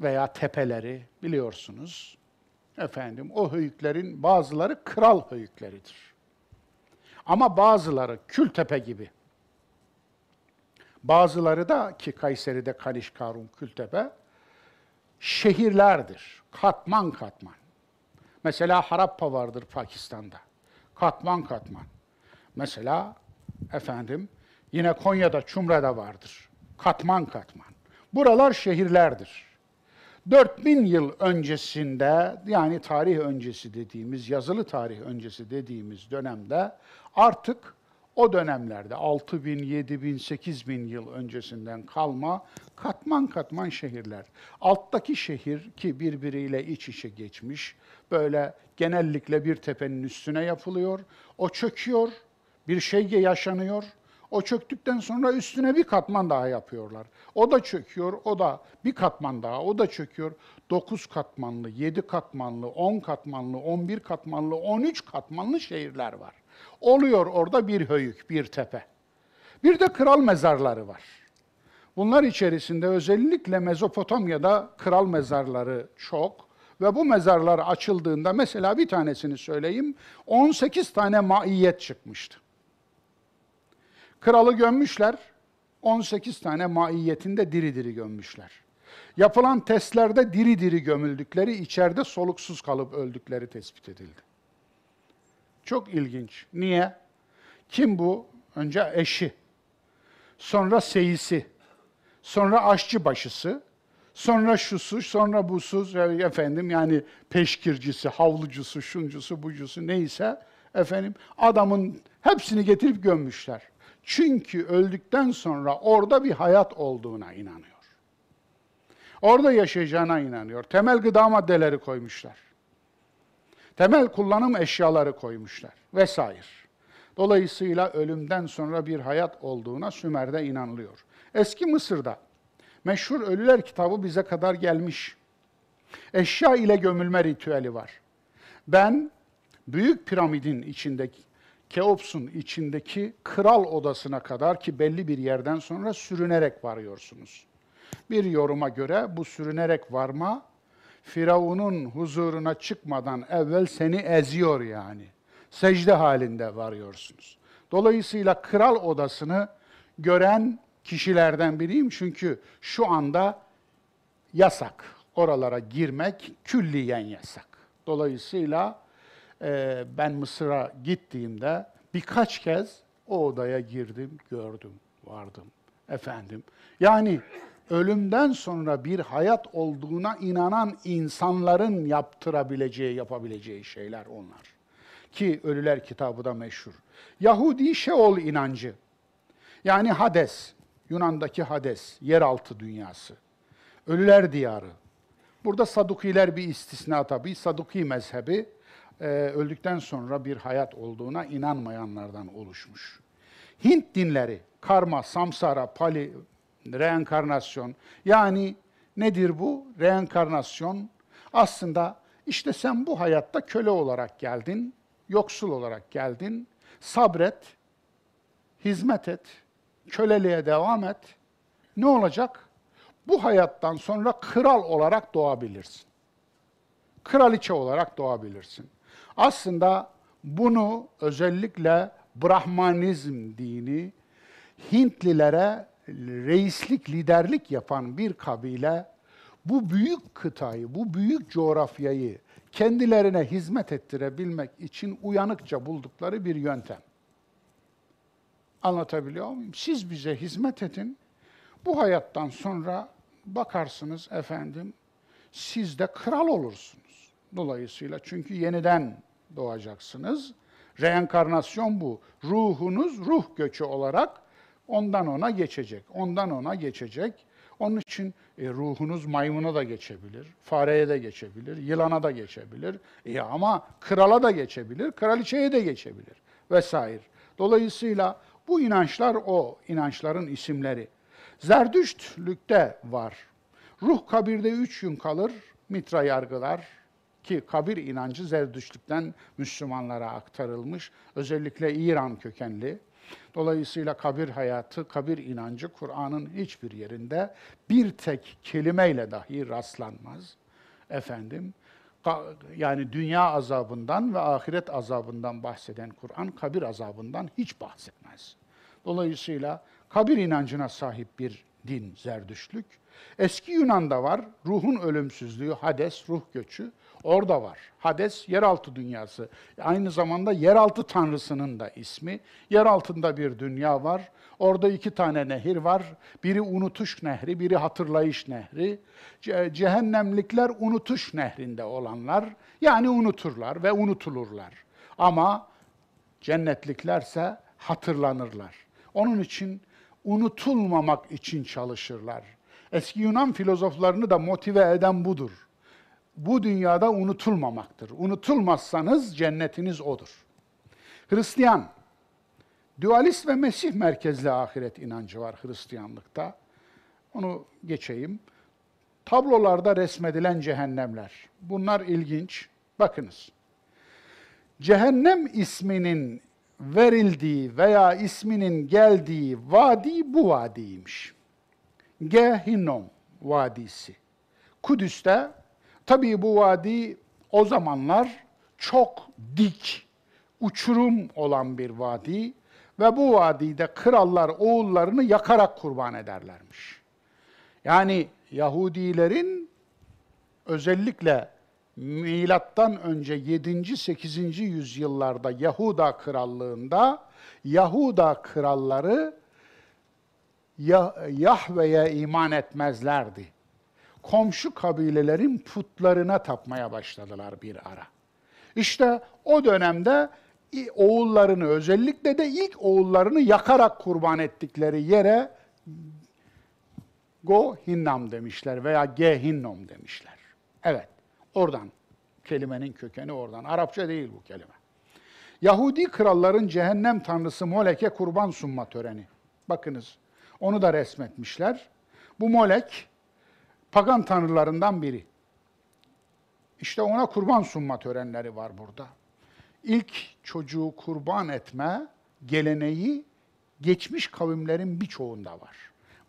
veya tepeleri biliyorsunuz. Efendim o höyüklerin bazıları kral höyükleridir. Ama bazıları Kültepe gibi. Bazıları da ki Kayseri'de Kanişkarun, Kültepe şehirlerdir. Katman katman. Mesela Harappa vardır Pakistan'da. Katman katman. Mesela efendim yine Konya'da Çumra'da vardır. Katman katman. Buralar şehirlerdir. 4000 yıl öncesinde yani tarih öncesi dediğimiz, yazılı tarih öncesi dediğimiz dönemde artık o dönemlerde 6 bin, 7 bin, 8 bin yıl öncesinden kalma katman katman şehirler. Alttaki şehir ki birbiriyle iç içe geçmiş, böyle genellikle bir tepenin üstüne yapılıyor. O çöküyor, bir şey yaşanıyor. O çöktükten sonra üstüne bir katman daha yapıyorlar. O da çöküyor, o da bir katman daha, o da çöküyor. 9 katmanlı, 7 katmanlı, 10 katmanlı, 11 katmanlı, 13 katmanlı şehirler var. Oluyor orada bir höyük, bir tepe. Bir de kral mezarları var. Bunlar içerisinde özellikle Mezopotamya'da kral mezarları çok ve bu mezarlar açıldığında mesela bir tanesini söyleyeyim 18 tane maiyet çıkmıştı. Kralı gömmüşler, 18 tane maiyetinde diri diri gömmüşler. Yapılan testlerde diri diri gömüldükleri, içeride soluksuz kalıp öldükleri tespit edildi. Çok ilginç. Niye? Kim bu? Önce eşi, sonra seyisi, sonra aşçı başısı, sonra şusu, sonra busuz, efendim yani peşkircisi, havlucusu, şuncusu, bucusu neyse efendim adamın hepsini getirip gömmüşler. Çünkü öldükten sonra orada bir hayat olduğuna inanıyor. Orada yaşayacağına inanıyor. Temel gıda maddeleri koymuşlar. Temel kullanım eşyaları koymuşlar vesaire. Dolayısıyla ölümden sonra bir hayat olduğuna Sümer'de inanılıyor. Eski Mısır'da meşhur Ölüler kitabı bize kadar gelmiş. Eşya ile gömülme ritüeli var. Ben Büyük Piramidin içindeki Keops'un içindeki kral odasına kadar ki belli bir yerden sonra sürünerek varıyorsunuz. Bir yoruma göre bu sürünerek varma Firavun'un huzuruna çıkmadan evvel seni eziyor yani. Secde halinde varıyorsunuz. Dolayısıyla kral odasını gören kişilerden biriyim çünkü şu anda yasak. Oralara girmek külliyen yasak. Dolayısıyla e, ben Mısır'a gittiğimde birkaç kez o odaya girdim, gördüm, vardım. Efendim. Yani ölümden sonra bir hayat olduğuna inanan insanların yaptırabileceği, yapabileceği şeyler onlar. Ki Ölüler kitabı da meşhur. Yahudi Şeol inancı. Yani Hades, Yunan'daki Hades, yeraltı dünyası. Ölüler diyarı. Burada Sadukiler bir istisna tabii. Saduki mezhebi e, öldükten sonra bir hayat olduğuna inanmayanlardan oluşmuş. Hint dinleri, karma, samsara, pali, reenkarnasyon. Yani nedir bu? Reenkarnasyon aslında işte sen bu hayatta köle olarak geldin, yoksul olarak geldin. Sabret, hizmet et, köleliğe devam et. Ne olacak? Bu hayattan sonra kral olarak doğabilirsin. Kraliçe olarak doğabilirsin. Aslında bunu özellikle Brahmanizm dini Hintlilere reislik, liderlik yapan bir kabile bu büyük kıtayı, bu büyük coğrafyayı kendilerine hizmet ettirebilmek için uyanıkça buldukları bir yöntem. Anlatabiliyor muyum? Siz bize hizmet edin. Bu hayattan sonra bakarsınız efendim siz de kral olursunuz. Dolayısıyla çünkü yeniden doğacaksınız. Reenkarnasyon bu. Ruhunuz ruh göçü olarak ondan ona geçecek. Ondan ona geçecek. Onun için e, ruhunuz maymuna da geçebilir, fareye de geçebilir, yılana da geçebilir. E, ama krala da geçebilir, kraliçeye de geçebilir vesaire. Dolayısıyla bu inançlar o inançların isimleri. Zerdüştlükte var. Ruh kabirde üç gün kalır, mitra yargılar, ki kabir inancı Zerdüştlükten Müslümanlara aktarılmış. Özellikle İran kökenli. Dolayısıyla kabir hayatı, kabir inancı Kur'an'ın hiçbir yerinde bir tek kelimeyle dahi rastlanmaz. Efendim, yani dünya azabından ve ahiret azabından bahseden Kur'an kabir azabından hiç bahsetmez. Dolayısıyla kabir inancına sahip bir din Zerdüştlük. Eski Yunan'da var ruhun ölümsüzlüğü, Hades, ruh göçü. Orada var. Hades yeraltı dünyası. Aynı zamanda yeraltı tanrısının da ismi. Yer altında bir dünya var. Orada iki tane nehir var. Biri unutuş nehri, biri hatırlayış nehri. cehennemlikler unutuş nehrinde olanlar. Yani unuturlar ve unutulurlar. Ama cennetliklerse hatırlanırlar. Onun için unutulmamak için çalışırlar. Eski Yunan filozoflarını da motive eden budur. Bu dünyada unutulmamaktır. Unutulmazsanız cennetiniz odur. Hristiyan, dualist ve Mesih merkezli ahiret inancı var Hristiyanlıkta. Onu geçeyim. Tablolarda resmedilen cehennemler. Bunlar ilginç. Bakınız. Cehennem isminin verildiği veya isminin geldiği vadi bu vadiymiş. Gehinnom Vadisi. Kudüs'te tabii bu vadi o zamanlar çok dik, uçurum olan bir vadi ve bu vadide krallar oğullarını yakarak kurban ederlermiş. Yani Yahudilerin özellikle milattan önce 7. 8. yüzyıllarda Yahuda krallığında Yahuda kralları Yahve'ye iman etmezlerdi. Komşu kabilelerin putlarına tapmaya başladılar bir ara. İşte o dönemde oğullarını özellikle de ilk oğullarını yakarak kurban ettikleri yere Go Hinnam demişler veya Gehinnom demişler. Evet, oradan kelimenin kökeni oradan. Arapça değil bu kelime. Yahudi kralların cehennem tanrısı Molek'e kurban sunma töreni. Bakınız, onu da resmetmişler. Bu Molek, pagan tanrılarından biri. İşte ona kurban sunma törenleri var burada. İlk çocuğu kurban etme geleneği geçmiş kavimlerin birçoğunda var.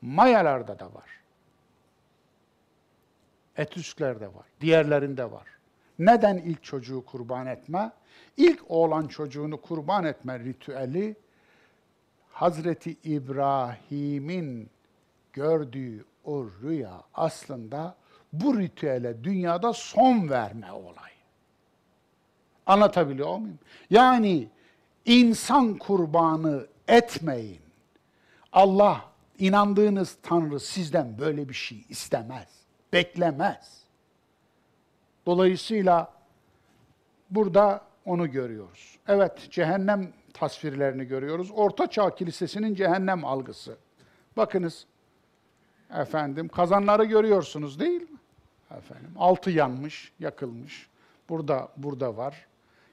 Mayalarda da var. Etüsklerde var, diğerlerinde var. Neden ilk çocuğu kurban etme? İlk oğlan çocuğunu kurban etme ritüeli Hazreti İbrahim'in gördüğü o rüya aslında bu ritüele dünyada son verme olayı. Anlatabiliyor muyum? Yani insan kurbanı etmeyin. Allah inandığınız Tanrı sizden böyle bir şey istemez, beklemez. Dolayısıyla burada onu görüyoruz. Evet, cehennem tasvirlerini görüyoruz. Orta Çağ Kilisesi'nin cehennem algısı. Bakınız, efendim kazanları görüyorsunuz değil mi? Efendim, altı yanmış, yakılmış. Burada burada var.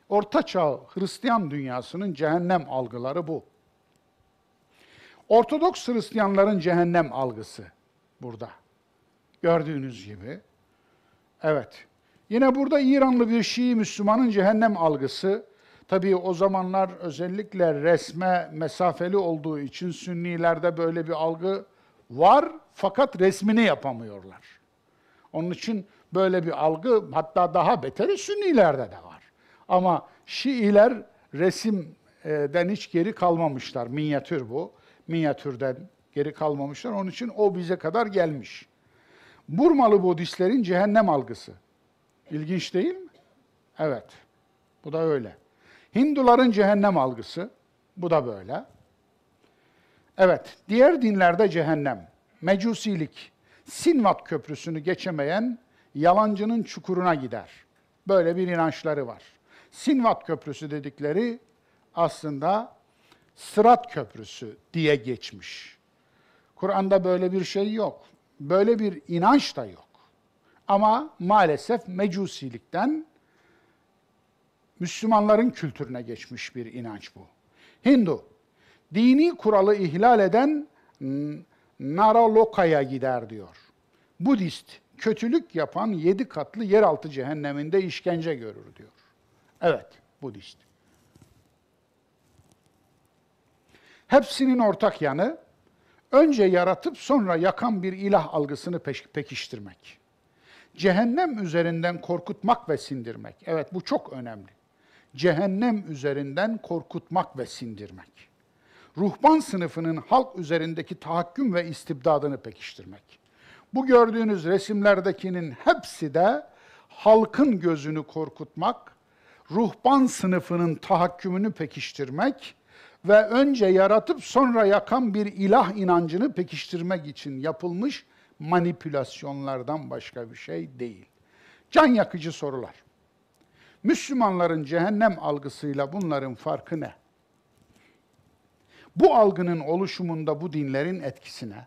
Orta Çağ Hristiyan dünyasının cehennem algıları bu. Ortodoks Hristiyanların cehennem algısı burada. Gördüğünüz gibi. Evet. Yine burada İranlı bir Şii Müslümanın cehennem algısı. Tabii o zamanlar özellikle resme mesafeli olduğu için Sünnilerde böyle bir algı var fakat resmini yapamıyorlar. Onun için böyle bir algı hatta daha beteri Sünnilerde de var. Ama Şiiler resimden hiç geri kalmamışlar. Minyatür bu. Minyatürden geri kalmamışlar. Onun için o bize kadar gelmiş. Burmalı Budistlerin cehennem algısı. İlginç değil mi? Evet. Bu da öyle. Hinduların cehennem algısı. Bu da böyle. Evet. Diğer dinlerde cehennem. Mecusilik. Sinvat köprüsünü geçemeyen yalancının çukuruna gider. Böyle bir inançları var. Sinvat Köprüsü dedikleri aslında Sırat Köprüsü diye geçmiş. Kur'an'da böyle bir şey yok. Böyle bir inanç da yok. Ama maalesef mecusilikten Müslümanların kültürüne geçmiş bir inanç bu. Hindu, dini kuralı ihlal eden Naraloka'ya gider diyor. Budist, kötülük yapan yedi katlı yeraltı cehenneminde işkence görür diyor. Evet, Budist. Hepsinin ortak yanı, önce yaratıp sonra yakan bir ilah algısını pekiştirmek. Cehennem üzerinden korkutmak ve sindirmek. Evet bu çok önemli. Cehennem üzerinden korkutmak ve sindirmek. Ruhban sınıfının halk üzerindeki tahakküm ve istibdadını pekiştirmek. Bu gördüğünüz resimlerdekinin hepsi de halkın gözünü korkutmak, ruhban sınıfının tahakkümünü pekiştirmek ve önce yaratıp sonra yakan bir ilah inancını pekiştirmek için yapılmış manipülasyonlardan başka bir şey değil. Can yakıcı sorular. Müslümanların cehennem algısıyla bunların farkı ne? Bu algının oluşumunda bu dinlerin etkisine,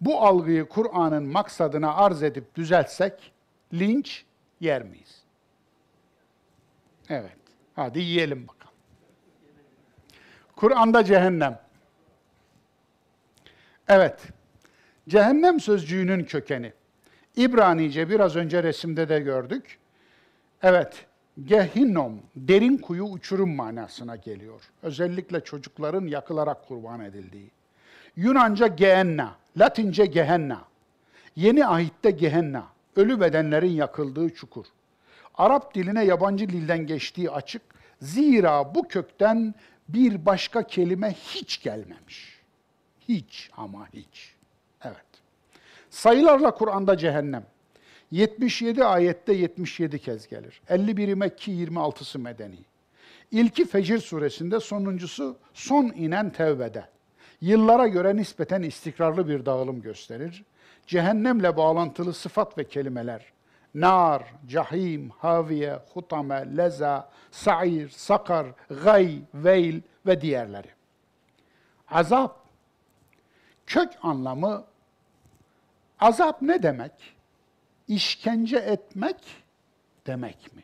bu algıyı Kur'an'ın maksadına arz edip düzeltsek linç yer miyiz? Evet. Hadi yiyelim bakalım. Kur'an'da cehennem. Evet. Cehennem sözcüğünün kökeni. İbranice biraz önce resimde de gördük. Evet, Gehinnom, derin kuyu uçurum manasına geliyor. Özellikle çocukların yakılarak kurban edildiği. Yunanca Gehenna, Latince Gehenna. Yeni ahitte Gehenna, ölü bedenlerin yakıldığı çukur. Arap diline yabancı dilden geçtiği açık. Zira bu kökten bir başka kelime hiç gelmemiş. Hiç ama hiç. Evet. Sayılarla Kur'an'da cehennem. 77 ayette 77 kez gelir. 51'i Mekki, 26'sı Medeni. İlki Fecir suresinde, sonuncusu son inen Tevbe'de. Yıllara göre nispeten istikrarlı bir dağılım gösterir. Cehennemle bağlantılı sıfat ve kelimeler nar, cahim, haviye, hutame, leza, sa'ir, sakar, gay, veil ve diğerleri. Azap, kök anlamı, azap ne demek? İşkence etmek demek mi?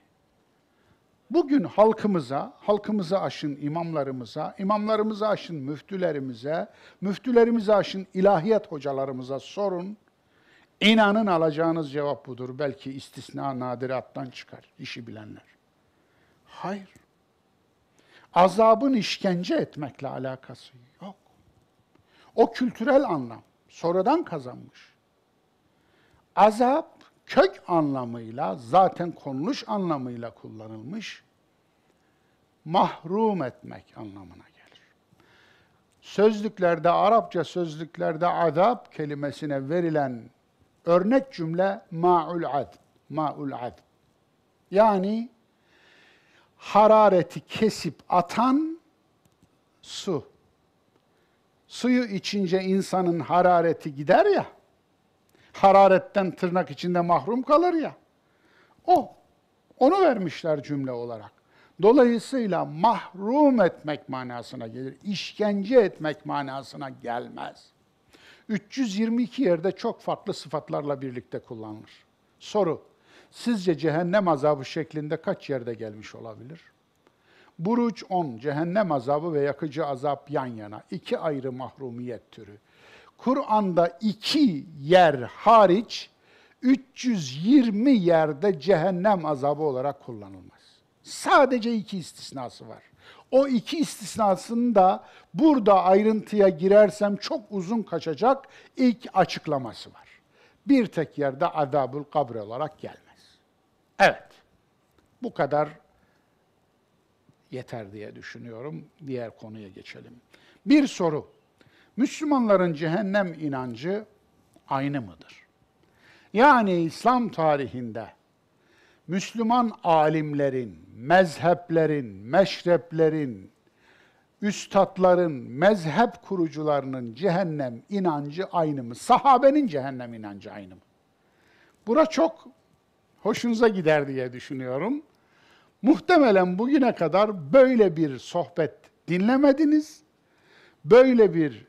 Bugün halkımıza, halkımıza aşın imamlarımıza, imamlarımıza aşın müftülerimize, müftülerimize aşın ilahiyat hocalarımıza sorun. İnanın alacağınız cevap budur. Belki istisna nadirattan çıkar işi bilenler. Hayır. Azabın işkence etmekle alakası yok. O kültürel anlam. Sonradan kazanmış. Azap kök anlamıyla zaten konuluş anlamıyla kullanılmış mahrum etmek anlamına gelir. Sözlüklerde, Arapça sözlüklerde azap kelimesine verilen örnek cümle ma'ul ad, ma'ul ad. Yani harareti kesip atan su. Suyu içince insanın harareti gider ya, hararetten tırnak içinde mahrum kalır ya, o, onu vermişler cümle olarak. Dolayısıyla mahrum etmek manasına gelir, işkence etmek manasına gelmez. 322 yerde çok farklı sıfatlarla birlikte kullanılır. Soru, sizce cehennem azabı şeklinde kaç yerde gelmiş olabilir? Buruç 10, cehennem azabı ve yakıcı azap yan yana. iki ayrı mahrumiyet türü. Kur'an'da iki yer hariç 320 yerde cehennem azabı olarak kullanılmaz. Sadece iki istisnası var. O iki istisnasını da burada ayrıntıya girersem çok uzun kaçacak ilk açıklaması var. Bir tek yerde azabül kabr olarak gelmez. Evet, bu kadar yeter diye düşünüyorum. Diğer konuya geçelim. Bir soru. Müslümanların cehennem inancı aynı mıdır? Yani İslam tarihinde Müslüman alimlerin, mezheplerin, meşreplerin, üstadların, mezhep kurucularının cehennem inancı aynı mı? Sahabenin cehennem inancı aynı mı? Bura çok hoşunuza gider diye düşünüyorum. Muhtemelen bugüne kadar böyle bir sohbet dinlemediniz, böyle bir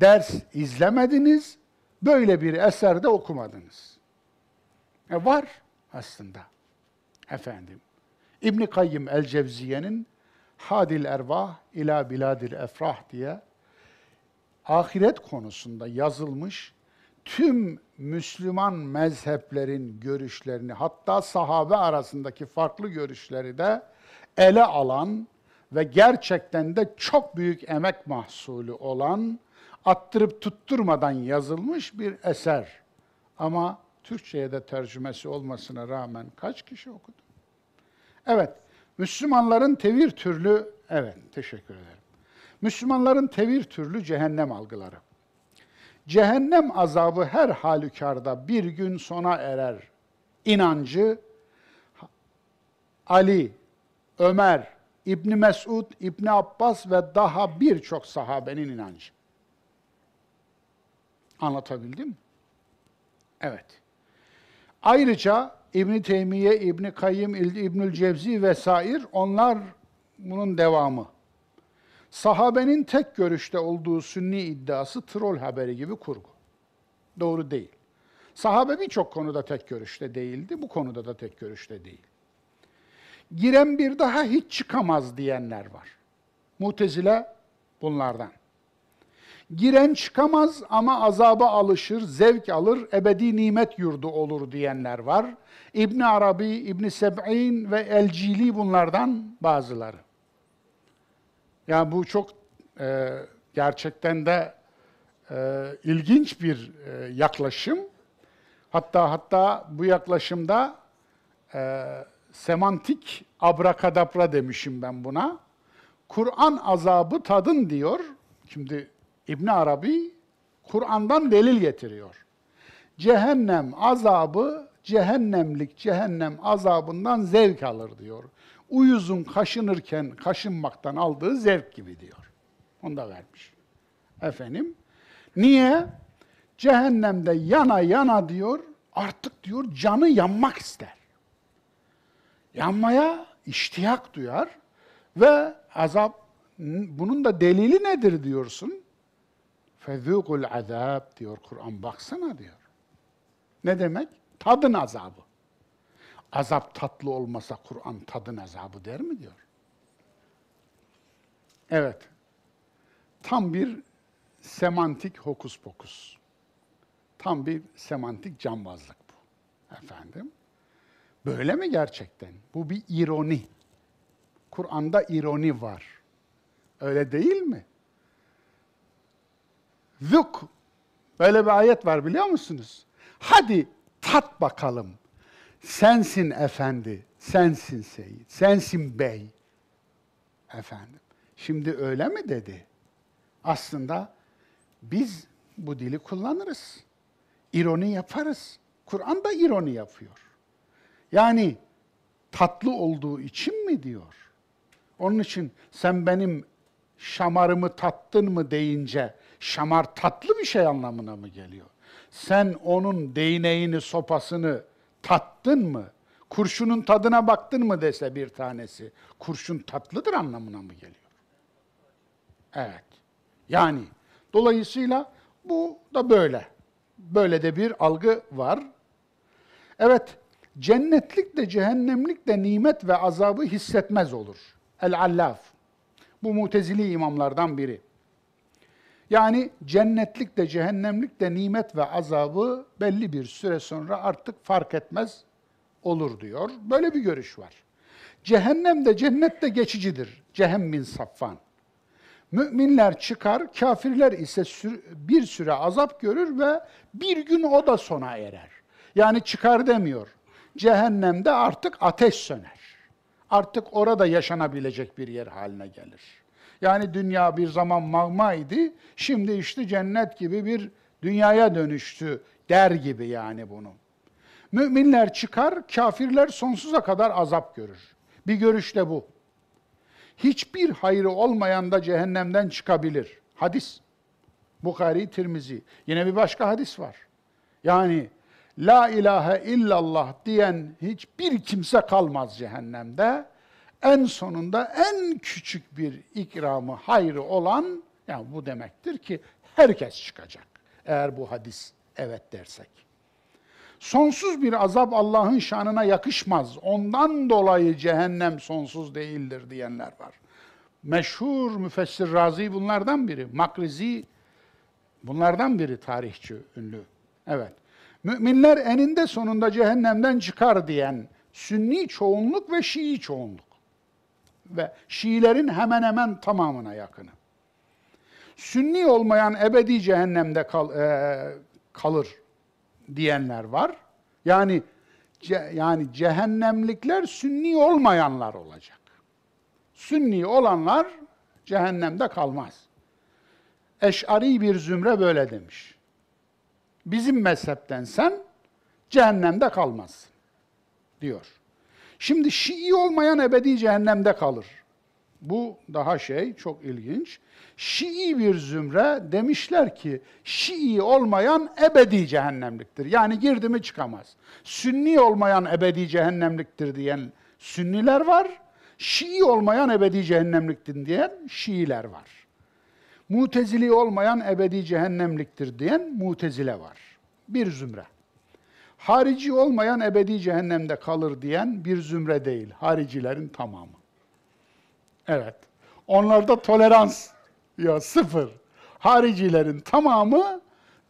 ders izlemediniz, böyle bir eser de okumadınız. E var aslında efendim. İbn Kayyim el-Cevziye'nin Hadil Ervah ila Biladil Efrah diye ahiret konusunda yazılmış tüm Müslüman mezheplerin görüşlerini hatta sahabe arasındaki farklı görüşleri de ele alan ve gerçekten de çok büyük emek mahsulü olan attırıp tutturmadan yazılmış bir eser. Ama Türkçe'ye de tercümesi olmasına rağmen kaç kişi okudu? Evet, Müslümanların tevir türlü, evet teşekkür ederim. Müslümanların tevir türlü cehennem algıları. Cehennem azabı her halükarda bir gün sona erer. İnancı Ali, Ömer, İbni Mesud, İbni Abbas ve daha birçok sahabenin inancı. Anlatabildim mi? Evet. Ayrıca İbn Teymiye, İbn Kayyim, İbnül Cevzi vesair onlar bunun devamı. Sahabenin tek görüşte olduğu sünni iddiası troll haberi gibi kurgu. Doğru değil. Sahabe birçok konuda tek görüşte değildi, bu konuda da tek görüşte değil. Giren bir daha hiç çıkamaz diyenler var. Mutezile bunlardan. Giren çıkamaz ama azaba alışır, zevk alır, ebedi nimet yurdu olur diyenler var. İbn Arabi, İbn Seb'in ve Elcili bunlardan bazıları. Yani bu çok e, gerçekten de e, ilginç bir e, yaklaşım. Hatta hatta bu yaklaşımda e, semantik abrakadabra demişim ben buna. Kur'an azabı tadın diyor. Şimdi İbn Arabi Kur'an'dan delil getiriyor. Cehennem azabı cehennemlik cehennem azabından zevk alır diyor uyuzun kaşınırken kaşınmaktan aldığı zevk gibi diyor. Onu da vermiş. Efendim, niye? Cehennemde yana yana diyor, artık diyor canı yanmak ister. Yanmaya iştiyak duyar ve azap, bunun da delili nedir diyorsun? Fezûkul azab diyor Kur'an, baksana diyor. Ne demek? Tadın azabı azap tatlı olmasa Kur'an tadın azabı der mi diyor. Evet. Tam bir semantik hokus pokus. Tam bir semantik cambazlık bu. Efendim. Böyle mi gerçekten? Bu bir ironi. Kur'an'da ironi var. Öyle değil mi? Zuk. Böyle bir ayet var biliyor musunuz? Hadi tat bakalım. Sensin efendi, sensin seyit, sensin bey. Efendim. Şimdi öyle mi dedi? Aslında biz bu dili kullanırız. İroni yaparız. Kur'an da ironi yapıyor. Yani tatlı olduğu için mi diyor? Onun için sen benim şamarımı tattın mı deyince şamar tatlı bir şey anlamına mı geliyor? Sen onun değneğini, sopasını tattın mı? Kurşunun tadına baktın mı dese bir tanesi. Kurşun tatlıdır anlamına mı geliyor? Evet. Yani dolayısıyla bu da böyle. Böyle de bir algı var. Evet, cennetlik de cehennemlik de nimet ve azabı hissetmez olur. El-Allaf. Bu mutezili imamlardan biri. Yani cennetlik de cehennemlik de nimet ve azabı belli bir süre sonra artık fark etmez olur diyor. Böyle bir görüş var. Cehennem de cennet de geçicidir. Cehem bin Safvan. Müminler çıkar, kafirler ise bir süre azap görür ve bir gün o da sona erer. Yani çıkar demiyor. Cehennemde artık ateş söner. Artık orada yaşanabilecek bir yer haline gelir. Yani dünya bir zaman magma idi, şimdi işte cennet gibi bir dünyaya dönüştü der gibi yani bunu. Müminler çıkar, kafirler sonsuza kadar azap görür. Bir görüş de bu. Hiçbir hayrı olmayan da cehennemden çıkabilir. Hadis. Bukhari, Tirmizi. Yine bir başka hadis var. Yani La ilahe illallah diyen hiçbir kimse kalmaz cehennemde. En sonunda en küçük bir ikramı, hayrı olan, yani bu demektir ki herkes çıkacak. Eğer bu hadis evet dersek. Sonsuz bir azap Allah'ın şanına yakışmaz. Ondan dolayı cehennem sonsuz değildir diyenler var. Meşhur müfessir Razi bunlardan biri. Makrizi bunlardan biri tarihçi ünlü. Evet. Müminler eninde sonunda cehennemden çıkar diyen Sünni çoğunluk ve Şii çoğunluk. Ve Şiilerin hemen hemen tamamına yakını. Sünni olmayan ebedi cehennemde kal, e, kalır diyenler var. Yani ce, yani cehennemlikler sünni olmayanlar olacak. Sünni olanlar cehennemde kalmaz. Eş'ari bir zümre böyle demiş. Bizim mezhepten sen cehennemde kalmazsın diyor. Şimdi Şii olmayan ebedi cehennemde kalır. Bu daha şey, çok ilginç. Şii bir zümre demişler ki Şii olmayan ebedi cehennemliktir. Yani girdi mi çıkamaz. Sünni olmayan ebedi cehennemliktir diyen Sünniler var. Şii olmayan ebedi cehennemliktir diyen Şiiler var. Mutezili olmayan ebedi cehennemliktir diyen Mutezile var. Bir zümre. Harici olmayan ebedi cehennemde kalır diyen bir zümre değil. Haricilerin tamamı. Evet. Onlarda tolerans ya sıfır. Haricilerin tamamı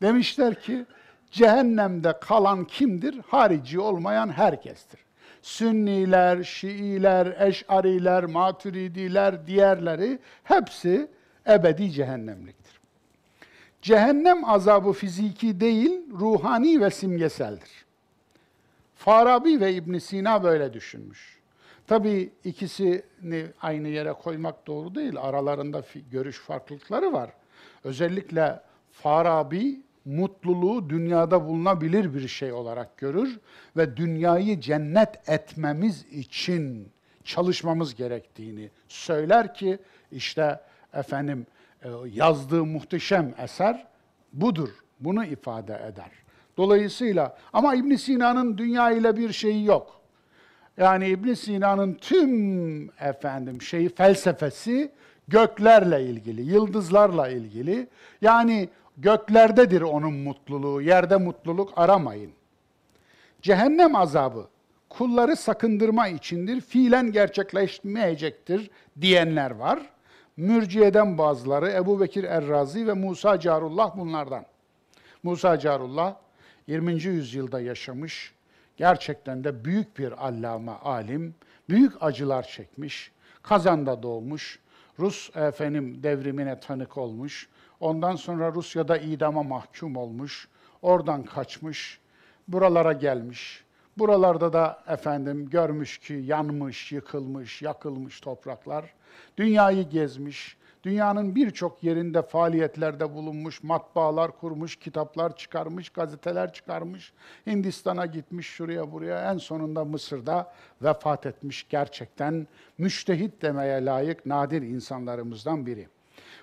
demişler ki cehennemde kalan kimdir? Harici olmayan herkestir. Sünniler, Şiiler, Eş'ariler, Maturidiler, diğerleri hepsi ebedi cehennemliktir. Cehennem azabı fiziki değil, ruhani ve simgeseldir. Farabi ve İbn Sina böyle düşünmüş. Tabii ikisini aynı yere koymak doğru değil. Aralarında görüş farklılıkları var. Özellikle Farabi mutluluğu dünyada bulunabilir bir şey olarak görür ve dünyayı cennet etmemiz için çalışmamız gerektiğini söyler ki işte efendim e, yazdığı muhteşem eser budur. Bunu ifade eder. Dolayısıyla ama İbn Sina'nın dünya ile bir şeyi yok. Yani İbn Sina'nın tüm efendim şeyi felsefesi göklerle ilgili, yıldızlarla ilgili. Yani göklerdedir onun mutluluğu, yerde mutluluk aramayın. Cehennem azabı kulları sakındırma içindir, fiilen gerçekleşmeyecektir diyenler var. Mürciyeden bazıları, Ebu Bekir Errazi ve Musa Carullah bunlardan. Musa Carullah 20. yüzyılda yaşamış, gerçekten de büyük bir allame, alim, büyük acılar çekmiş, Kazan'da doğmuş, Rus efendim devrimine tanık olmuş, ondan sonra Rusya'da idama mahkum olmuş, oradan kaçmış, buralara gelmiş. Buralarda da efendim görmüş ki yanmış, yıkılmış, yakılmış topraklar. Dünyayı gezmiş. Dünyanın birçok yerinde faaliyetlerde bulunmuş, matbaalar kurmuş, kitaplar çıkarmış, gazeteler çıkarmış. Hindistan'a gitmiş, şuraya buraya. En sonunda Mısır'da vefat etmiş. Gerçekten müştehit demeye layık nadir insanlarımızdan biri.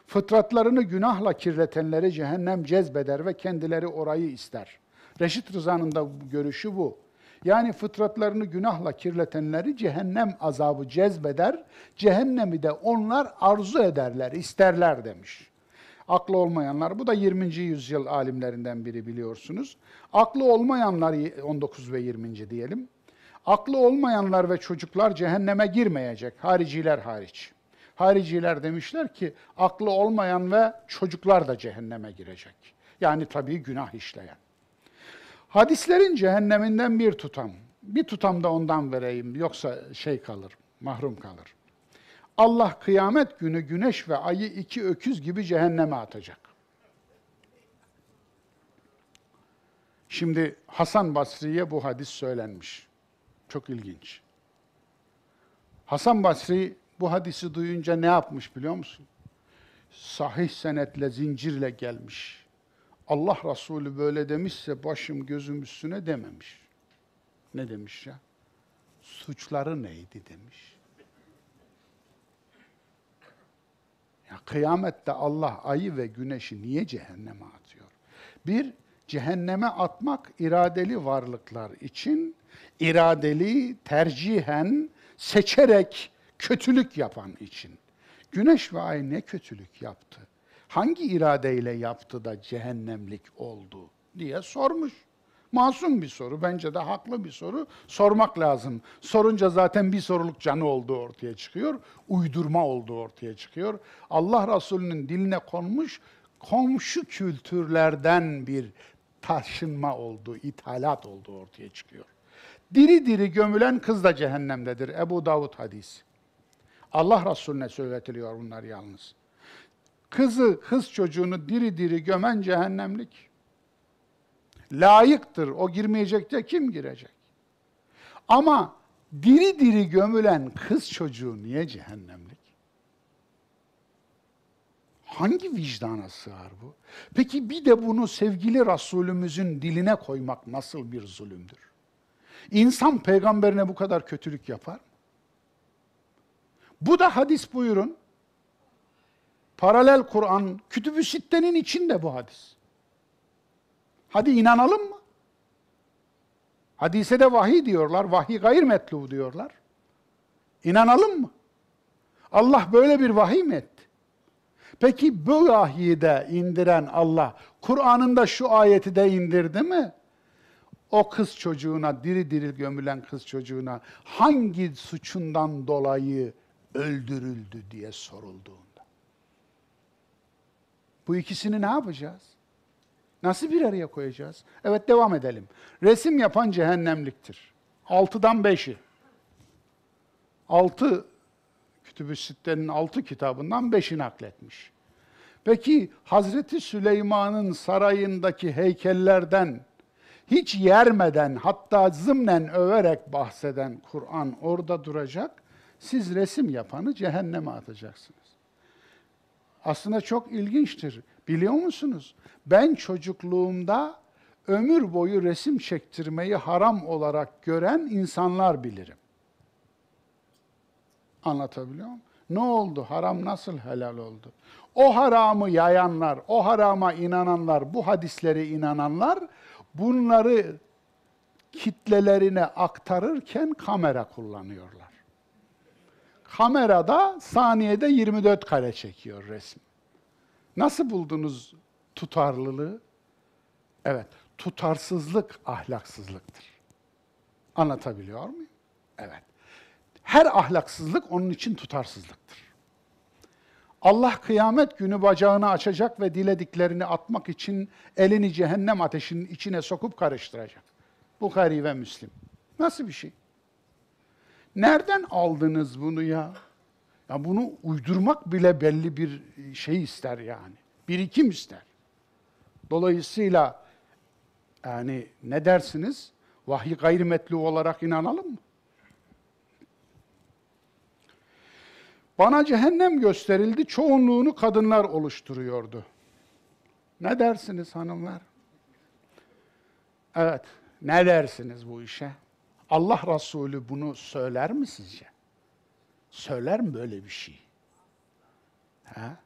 Fıtratlarını günahla kirletenleri cehennem cezbeder ve kendileri orayı ister. Reşit Rıza'nın da görüşü bu. Yani fıtratlarını günahla kirletenleri cehennem azabı cezbeder, cehennemi de onlar arzu ederler, isterler demiş. Aklı olmayanlar, bu da 20. yüzyıl alimlerinden biri biliyorsunuz. Aklı olmayanlar 19 ve 20. diyelim. Aklı olmayanlar ve çocuklar cehenneme girmeyecek, hariciler hariç. Hariciler demişler ki aklı olmayan ve çocuklar da cehenneme girecek. Yani tabii günah işleyen. Hadislerin cehenneminden bir tutam. Bir tutam da ondan vereyim yoksa şey kalır, mahrum kalır. Allah kıyamet günü güneş ve ayı iki öküz gibi cehenneme atacak. Şimdi Hasan Basri'ye bu hadis söylenmiş. Çok ilginç. Hasan Basri bu hadisi duyunca ne yapmış biliyor musun? Sahih senetle, zincirle gelmiş. Allah Resulü böyle demişse başım gözüm üstüne dememiş. Ne demiş ya? Suçları neydi demiş. Ya kıyamette Allah ayı ve güneşi niye cehenneme atıyor? Bir, cehenneme atmak iradeli varlıklar için iradeli, tercihen, seçerek kötülük yapan için. Güneş ve ay ne kötülük yaptı? Hangi iradeyle yaptı da cehennemlik oldu diye sormuş. Masum bir soru, bence de haklı bir soru. Sormak lazım. Sorunca zaten bir soruluk canı olduğu ortaya çıkıyor. Uydurma olduğu ortaya çıkıyor. Allah Resulü'nün diline konmuş komşu kültürlerden bir taşınma olduğu, ithalat olduğu ortaya çıkıyor. Diri diri gömülen kız da cehennemdedir. Ebu Davud hadisi. Allah Resulüne söyletiliyor bunlar yalnız. Kızı, kız çocuğunu diri diri gömen cehennemlik. Layıktır. O girmeyecek de kim girecek? Ama diri diri gömülen kız çocuğu niye cehennemlik? Hangi vicdana sığar bu? Peki bir de bunu sevgili Resulümüzün diline koymak nasıl bir zulümdür? İnsan peygamberine bu kadar kötülük yapar mı? Bu da hadis buyurun. Paralel Kur'an, Kütüb-ü Sitte'nin içinde bu hadis. Hadi inanalım mı? Hadise de vahiy diyorlar, vahiy gayr metlu diyorlar. İnanalım mı? Allah böyle bir vahiy mi etti? Peki bu vahyi de indiren Allah, Kur'an'ında şu ayeti de indirdi mi? O kız çocuğuna, diri diri gömülen kız çocuğuna hangi suçundan dolayı öldürüldü diye sorulduğunda. Bu ikisini ne yapacağız? Nasıl bir araya koyacağız? Evet devam edelim. Resim yapan cehennemliktir. Altıdan beşi. Altı Kütüb-ü Sitte'nin altı kitabından beşi nakletmiş. Peki Hazreti Süleyman'ın sarayındaki heykellerden hiç yermeden hatta zımnen överek bahseden Kur'an orada duracak. Siz resim yapanı cehenneme atacaksınız. Aslında çok ilginçtir. Biliyor musunuz? Ben çocukluğumda ömür boyu resim çektirmeyi haram olarak gören insanlar bilirim. Anlatabiliyor muyum? Ne oldu? Haram nasıl helal oldu? O haramı yayanlar, o harama inananlar, bu hadisleri inananlar bunları kitlelerine aktarırken kamera kullanıyorlar. Kamerada saniyede 24 kare çekiyor resim. Nasıl buldunuz tutarlılığı? Evet, tutarsızlık ahlaksızlıktır. Anlatabiliyor muyum? Evet. Her ahlaksızlık onun için tutarsızlıktır. Allah kıyamet günü bacağını açacak ve dilediklerini atmak için elini cehennem ateşinin içine sokup karıştıracak. Bukhari ve Müslim. Nasıl bir şey? Nereden aldınız bunu ya? Ya bunu uydurmak bile belli bir şey ister yani. Birikim ister. Dolayısıyla Yani ne dersiniz? Vahyi gayrimetlu olarak inanalım mı? Bana cehennem gösterildi, çoğunluğunu kadınlar oluşturuyordu. Ne dersiniz hanımlar? Evet, ne dersiniz bu işe? Allah Resulü bunu söyler mi sizce? Söyler mi böyle bir şey? Ha?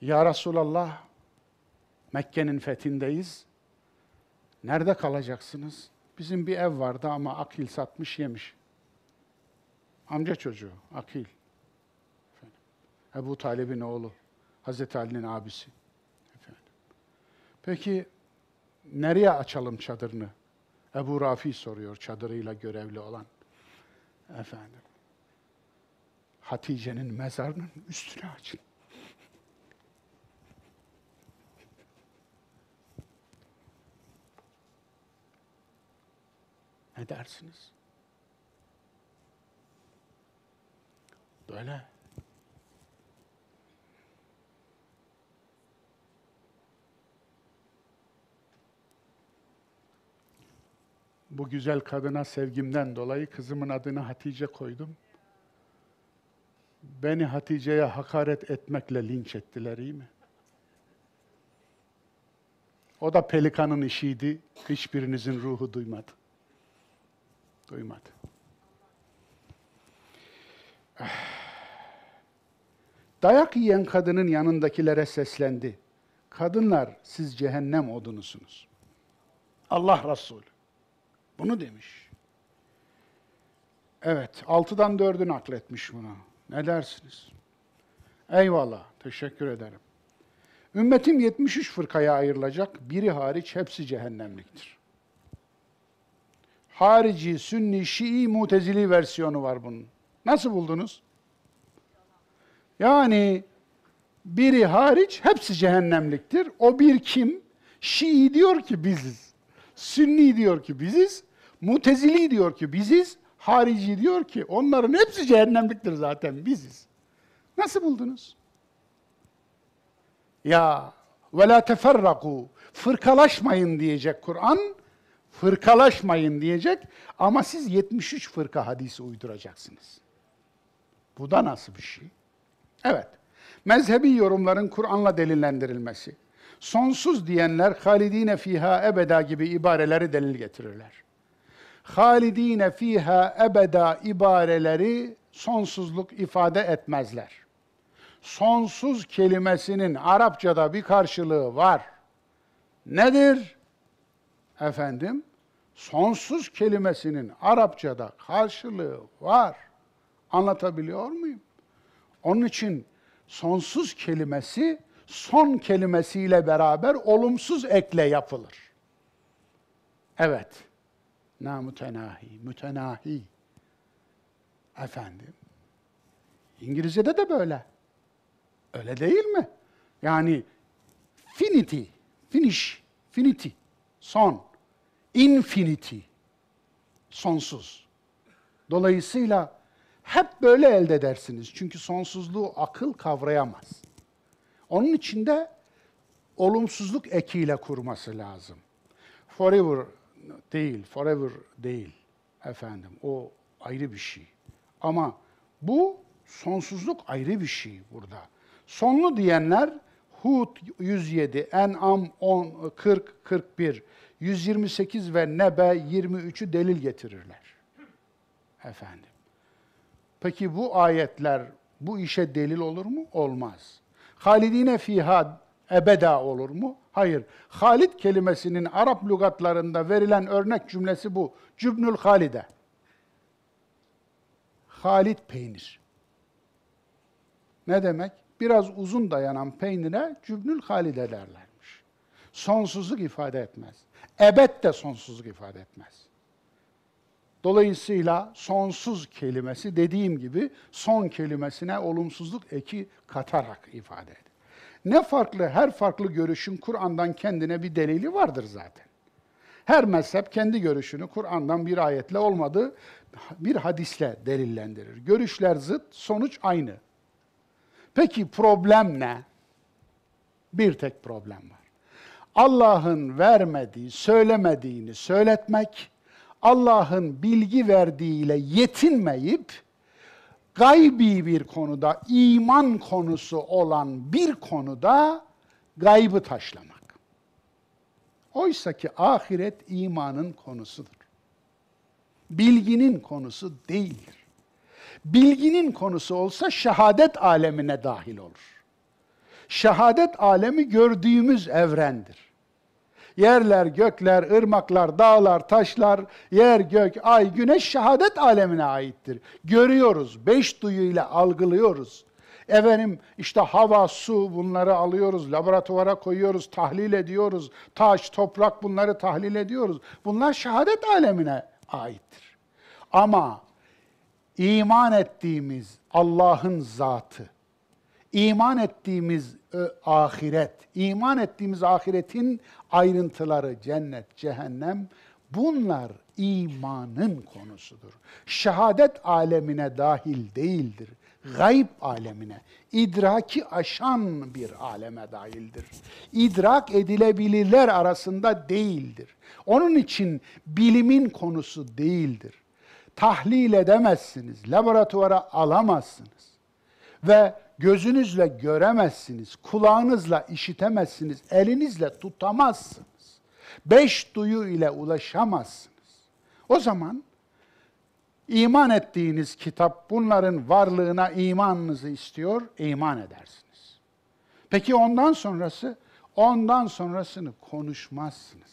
Ya Resulallah, Mekke'nin fethindeyiz. Nerede kalacaksınız? Bizim bir ev vardı ama Akil satmış yemiş. Amca çocuğu, Akil. Efendim. Ebu Talib'in oğlu, Hazreti Ali'nin abisi. Efendim. Peki nereye açalım çadırını? Ebu Rafi soruyor çadırıyla görevli olan. Efendim. Hatice'nin mezarının üstüne açın. Ne dersiniz? Böyle. Bu güzel kadına sevgimden dolayı kızımın adını Hatice koydum. Beni Hatice'ye hakaret etmekle linç ettiler iyi mi? O da pelikanın işiydi. Hiçbirinizin ruhu duymadı. Duymadı. Dayak yiyen kadının yanındakilere seslendi. Kadınlar siz cehennem odunusunuz. Allah Resulü. Bunu demiş. Evet, altıdan dördü nakletmiş bunu. Ne dersiniz? Eyvallah, teşekkür ederim. Ümmetim 73 fırkaya ayrılacak, biri hariç hepsi cehennemliktir. Harici, Sünni, Şii, Mutezili versiyonu var bunun. Nasıl buldunuz? Yani biri hariç hepsi cehennemliktir. O bir kim? Şii diyor ki biziz. Sünni diyor ki biziz. Mutezili diyor ki biziz. Harici diyor ki onların hepsi cehennemliktir zaten biziz. Nasıl buldunuz? Ya ve la teferraku fırkalaşmayın diyecek Kur'an. Fırkalaşmayın diyecek ama siz 73 fırka hadisi uyduracaksınız. Bu da nasıl bir şey? Evet. Mezhebi yorumların Kur'an'la delillendirilmesi. Sonsuz diyenler halidine fiha ebeda gibi ibareleri delil getirirler. Halidine fiha ebeda ibareleri sonsuzluk ifade etmezler. Sonsuz kelimesinin Arapçada bir karşılığı var. Nedir? Efendim, sonsuz kelimesinin Arapçada karşılığı var. Anlatabiliyor muyum? Onun için sonsuz kelimesi son kelimesiyle beraber olumsuz ekle yapılır. Evet. Na mütenahi, mütenahi. Efendim. İngilizce'de de böyle. Öyle değil mi? Yani finity, finish, finity, son, infinity, sonsuz. Dolayısıyla hep böyle elde edersiniz. Çünkü sonsuzluğu akıl kavrayamaz. Onun için de olumsuzluk ekiyle kurması lazım. Forever değil, forever değil efendim. O ayrı bir şey. Ama bu sonsuzluk ayrı bir şey burada. Sonlu diyenler Hud 107, En'am 10, 40, 41, 128 ve Nebe 23'ü delil getirirler. Efendim. Peki bu ayetler bu işe delil olur mu? Olmaz. Halidine fiha ebeda olur mu? Hayır. Halid kelimesinin Arap lügatlarında verilen örnek cümlesi bu. Cübnül halide. Halid peynir. Ne demek? Biraz uzun dayanan peynire cübnül halide derlermiş. Sonsuzluk ifade etmez. Ebed de sonsuzluk ifade etmez. Dolayısıyla sonsuz kelimesi dediğim gibi son kelimesine olumsuzluk eki katarak ifade eder. Ne farklı, her farklı görüşün Kur'an'dan kendine bir delili vardır zaten. Her mezhep kendi görüşünü Kur'an'dan bir ayetle olmadı, bir hadisle delillendirir. Görüşler zıt, sonuç aynı. Peki problem ne? Bir tek problem var. Allah'ın vermediği, söylemediğini söyletmek, Allah'ın bilgi verdiğiyle yetinmeyip gaybi bir konuda, iman konusu olan bir konuda gaybı taşlamak. Oysa ki ahiret imanın konusudur. Bilginin konusu değildir. Bilginin konusu olsa şehadet alemine dahil olur. Şehadet alemi gördüğümüz evrendir. Yerler, gökler, ırmaklar, dağlar, taşlar, yer, gök, ay, güneş şehadet alemine aittir. Görüyoruz, beş duyuyla algılıyoruz. Efendim işte hava, su bunları alıyoruz, laboratuvara koyuyoruz, tahlil ediyoruz. Taş, toprak bunları tahlil ediyoruz. Bunlar şehadet alemine aittir. Ama iman ettiğimiz Allah'ın zatı, iman ettiğimiz ahiret, iman ettiğimiz ahiretin ayrıntıları cennet, cehennem bunlar imanın konusudur. Şehadet alemine dahil değildir. Gayb alemine, idraki aşan bir aleme dahildir. İdrak edilebilirler arasında değildir. Onun için bilimin konusu değildir. Tahlil edemezsiniz, laboratuvara alamazsınız. Ve gözünüzle göremezsiniz, kulağınızla işitemezsiniz, elinizle tutamazsınız. Beş duyu ile ulaşamazsınız. O zaman iman ettiğiniz kitap bunların varlığına imanınızı istiyor, iman edersiniz. Peki ondan sonrası? Ondan sonrasını konuşmazsınız.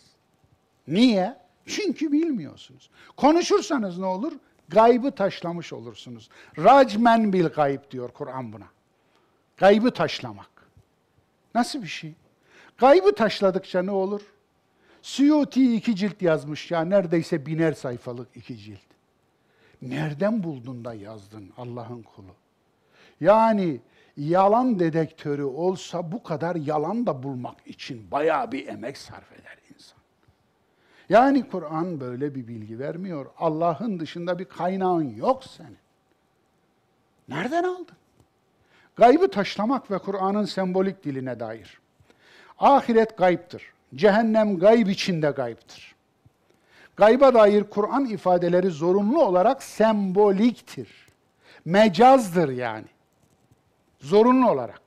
Niye? Çünkü bilmiyorsunuz. Konuşursanız ne olur? Gaybı taşlamış olursunuz. Racmen bil gayb diyor Kur'an buna. Gaybı taşlamak. Nasıl bir şey? Gaybı taşladıkça ne olur? Suyuti iki cilt yazmış ya, neredeyse biner sayfalık iki cilt. Nereden buldun da yazdın Allah'ın kulu? Yani yalan dedektörü olsa bu kadar yalan da bulmak için bayağı bir emek sarf eder insan. Yani Kur'an böyle bir bilgi vermiyor. Allah'ın dışında bir kaynağın yok senin. Nereden aldın? Gaybı taşlamak ve Kur'an'ın sembolik diline dair. Ahiret gayiptir. Cehennem gayb içinde gayiptir. Gayba dair Kur'an ifadeleri zorunlu olarak semboliktir. Mecazdır yani. Zorunlu olarak.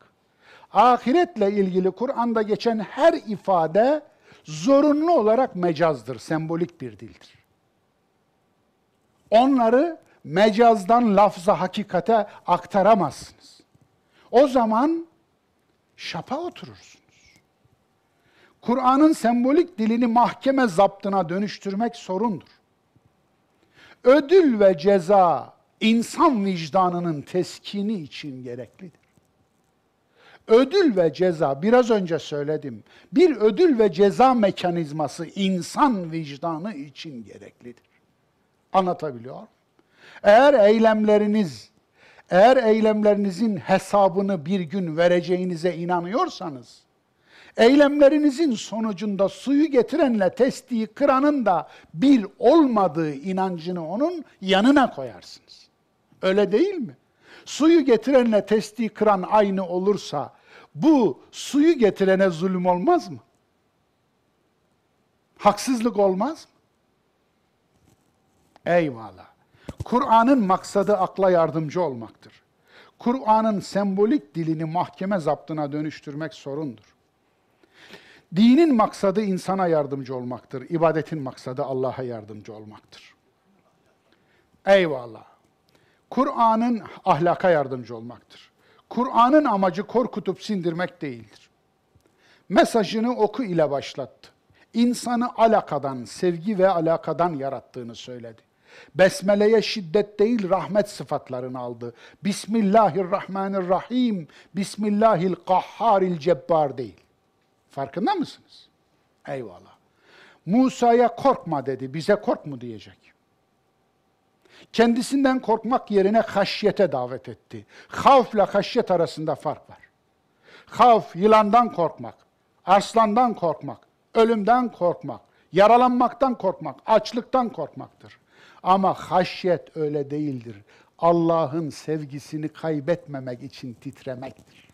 Ahiretle ilgili Kur'an'da geçen her ifade zorunlu olarak mecazdır, sembolik bir dildir. Onları mecazdan lafza hakikate aktaramazsınız. O zaman şapa oturursunuz. Kur'an'ın sembolik dilini mahkeme zaptına dönüştürmek sorundur. Ödül ve ceza insan vicdanının teskini için gereklidir. Ödül ve ceza, biraz önce söyledim, bir ödül ve ceza mekanizması insan vicdanı için gereklidir. Anlatabiliyor Eğer eylemleriniz, eğer eylemlerinizin hesabını bir gün vereceğinize inanıyorsanız, eylemlerinizin sonucunda suyu getirenle testiyi kıranın da bir olmadığı inancını onun yanına koyarsınız. Öyle değil mi? Suyu getirenle testiyi kıran aynı olursa bu suyu getirene zulüm olmaz mı? Haksızlık olmaz mı? Eyvallah. Kur'an'ın maksadı akla yardımcı olmaktır. Kur'an'ın sembolik dilini mahkeme zaptına dönüştürmek sorundur. Dinin maksadı insana yardımcı olmaktır. İbadetin maksadı Allah'a yardımcı olmaktır. Eyvallah. Kur'an'ın ahlaka yardımcı olmaktır. Kur'an'ın amacı korkutup sindirmek değildir. Mesajını oku ile başlattı. İnsanı alakadan, sevgi ve alakadan yarattığını söyledi. Besmele'ye şiddet değil rahmet sıfatlarını aldı. Bismillahirrahmanirrahim, Bismillahil kahharil cebbar değil. Farkında mısınız? Eyvallah. Musa'ya korkma dedi, bize kork mu diyecek. Kendisinden korkmak yerine haşyete davet etti. Havfla haşyet arasında fark var. Havf, yılandan korkmak, arslandan korkmak, ölümden korkmak, yaralanmaktan korkmak, açlıktan korkmaktır. Ama haşyet öyle değildir. Allah'ın sevgisini kaybetmemek için titremektir.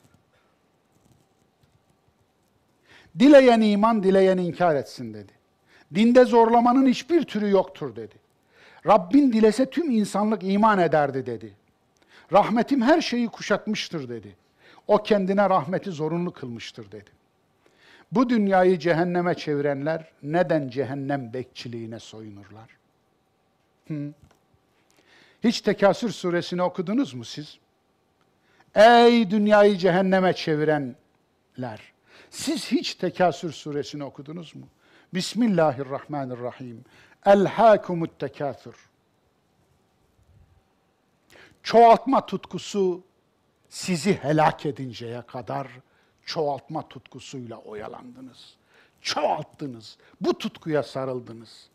Dileyen iman, dileyen inkar etsin dedi. Dinde zorlamanın hiçbir türü yoktur dedi. Rabbin dilese tüm insanlık iman ederdi dedi. Rahmetim her şeyi kuşatmıştır dedi. O kendine rahmeti zorunlu kılmıştır dedi. Bu dünyayı cehenneme çevirenler neden cehennem bekçiliğine soyunurlar? Hiç Tekasür suresini okudunuz mu siz? Ey dünyayı cehenneme çevirenler! Siz hiç Tekasür suresini okudunuz mu? Bismillahirrahmanirrahim. Elhâkumut tekâthür. Çoğaltma tutkusu sizi helak edinceye kadar çoğaltma tutkusuyla oyalandınız. Çoğalttınız. Bu tutkuya sarıldınız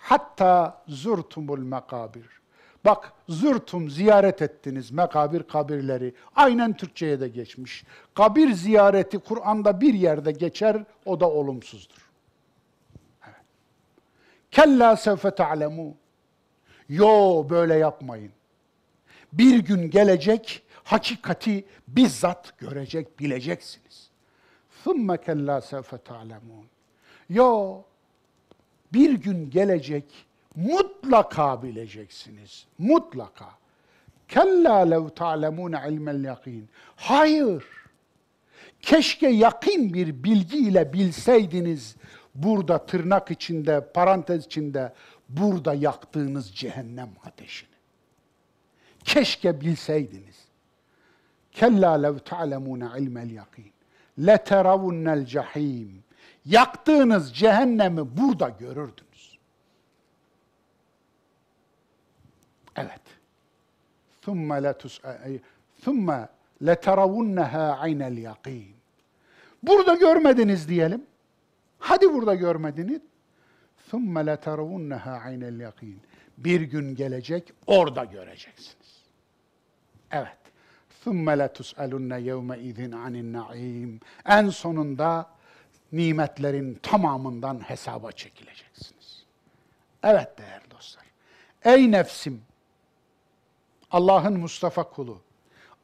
Hatta zurtumul mekabir. Bak zurtum ziyaret ettiniz mekabir kabirleri. Aynen Türkçe'ye de geçmiş. Kabir ziyareti Kur'an'da bir yerde geçer o da olumsuzdur. Evet. Kella sevfe ta'lemu. Yo böyle yapmayın. Bir gün gelecek hakikati bizzat görecek, bileceksiniz. ثُمَّ كَلَّا سَوْفَ تَعْلَمُونَ Yo, bir gün gelecek, mutlaka bileceksiniz. Mutlaka. Kella lev ta'lemune ilmel yakin. Hayır. Keşke yakın bir bilgi ile bilseydiniz burada tırnak içinde, parantez içinde burada yaktığınız cehennem ateşini. Keşke bilseydiniz. Kella lev ta'lemune ilmel yakin. Leteravunel cahim Yaktığınız cehennemi burada görürdünüz. Evet. ثُمَّ ثُمَّ لَتَرَوُنَّهَا عَيْنَ الْيَقِينَ Burada görmediniz diyelim. Hadi burada görmediniz. ثُمَّ لَتَرَوُنَّهَا عَيْنَ الْيَقِينَ Bir gün gelecek, orada göreceksiniz. Evet. ثُمَّ لَتُسْأَلُنَّ يَوْمَ اِذٍ عَنِ النَّعِيمِ En sonunda nimetlerin tamamından hesaba çekileceksiniz. Evet değerli dostlar. Ey nefsim, Allah'ın Mustafa kulu,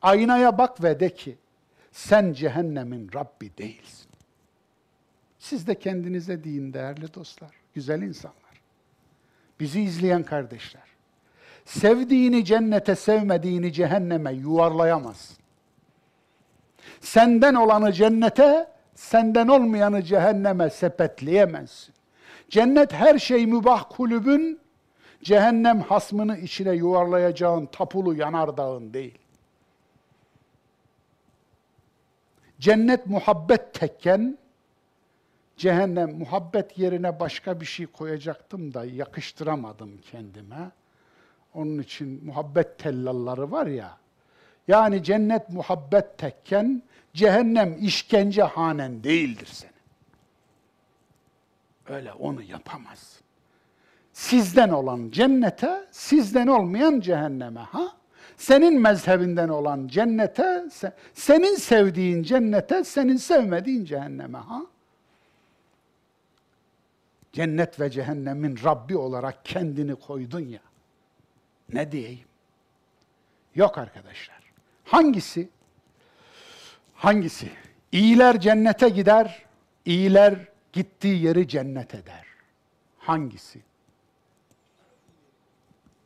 aynaya bak ve de ki, sen cehennemin Rabbi değilsin. Siz de kendinize deyin değerli dostlar, güzel insanlar. Bizi izleyen kardeşler. Sevdiğini cennete, sevmediğini cehenneme yuvarlayamazsın. Senden olanı cennete, senden olmayanı cehenneme sepetleyemezsin. Cennet her şey mübah kulübün, cehennem hasmını içine yuvarlayacağın tapulu yanardağın değil. Cennet muhabbet tekken, cehennem muhabbet yerine başka bir şey koyacaktım da yakıştıramadım kendime. Onun için muhabbet tellalları var ya. Yani cennet muhabbet tekken, cehennem işkence hanen değildir senin. Öyle onu yapamazsın. Sizden olan cennete, sizden olmayan cehenneme ha? Senin mezhebinden olan cennete, senin sevdiğin cennete, senin sevmediğin cehenneme ha? Cennet ve cehennemin Rabbi olarak kendini koydun ya. Ne diyeyim? Yok arkadaşlar. Hangisi? Hangisi? İyiler cennete gider, iyiler gittiği yeri cennet eder. Hangisi?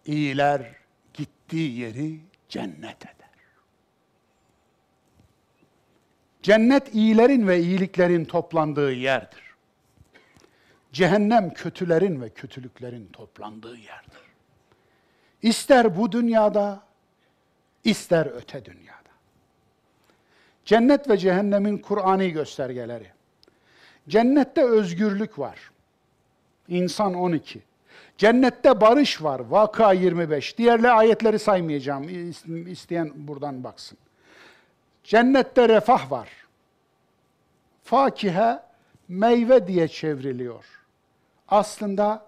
İyiler gittiği yeri cennet eder. Cennet iyilerin ve iyiliklerin toplandığı yerdir. Cehennem kötülerin ve kötülüklerin toplandığı yerdir. İster bu dünyada, ister öte dünyada. Cennet ve cehennemin Kur'ani göstergeleri. Cennette özgürlük var. İnsan 12. Cennette barış var. Vaka 25. Diğerli ayetleri saymayacağım. İsteyen buradan baksın. Cennette refah var. Fakihe meyve diye çevriliyor. Aslında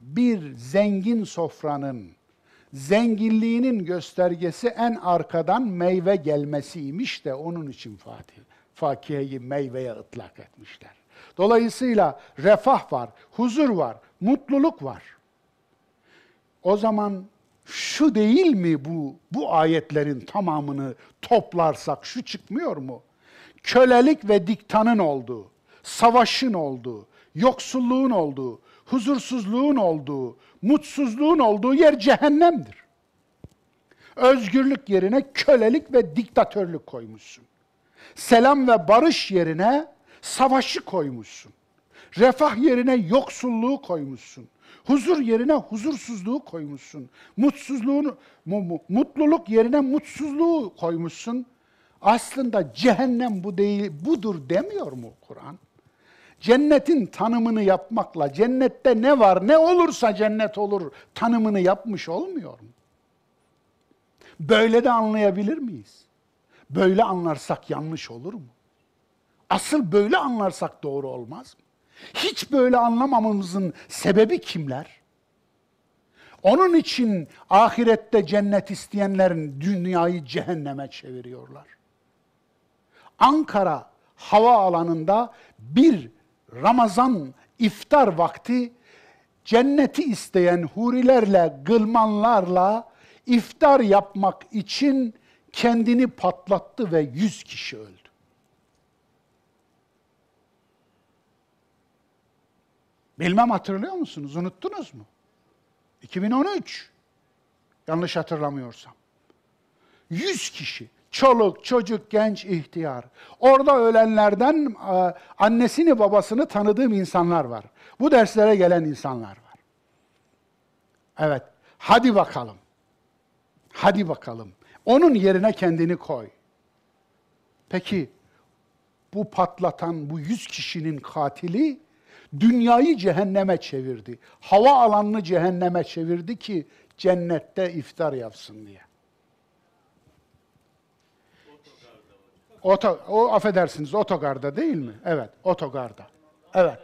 bir zengin sofranın zenginliğinin göstergesi en arkadan meyve gelmesiymiş de onun için Fatih, fakiheyi meyveye ıtlak etmişler. Dolayısıyla refah var, huzur var, mutluluk var. O zaman şu değil mi bu bu ayetlerin tamamını toplarsak şu çıkmıyor mu? Kölelik ve diktanın olduğu, savaşın olduğu, yoksulluğun olduğu, huzursuzluğun olduğu, mutsuzluğun olduğu yer cehennemdir. Özgürlük yerine kölelik ve diktatörlük koymuşsun. Selam ve barış yerine savaşı koymuşsun. Refah yerine yoksulluğu koymuşsun. Huzur yerine huzursuzluğu koymuşsun. Mutsuzluğunu, mu, mu, mutluluk yerine mutsuzluğu koymuşsun. Aslında cehennem bu değil, budur demiyor mu Kur'an? Cennetin tanımını yapmakla cennette ne var, ne olursa cennet olur tanımını yapmış olmuyor mu? Böyle de anlayabilir miyiz? Böyle anlarsak yanlış olur mu? Asıl böyle anlarsak doğru olmaz mı? Hiç böyle anlamamamızın sebebi kimler? Onun için ahirette cennet isteyenlerin dünyayı cehenneme çeviriyorlar. Ankara hava alanında bir Ramazan iftar vakti cenneti isteyen hurilerle, gılmanlarla iftar yapmak için kendini patlattı ve yüz kişi öldü. Bilmem hatırlıyor musunuz? Unuttunuz mu? 2013. Yanlış hatırlamıyorsam. 100 kişi. Çoluk, çocuk, genç, ihtiyar. Orada ölenlerden e, annesini, babasını tanıdığım insanlar var. Bu derslere gelen insanlar var. Evet. Hadi bakalım. Hadi bakalım. Onun yerine kendini koy. Peki bu patlatan bu yüz kişinin katili dünyayı cehenneme çevirdi. Hava alanını cehenneme çevirdi ki cennette iftar yapsın diye. Oto, o affedersiniz otogarda değil mi? Evet, otogarda. Evet.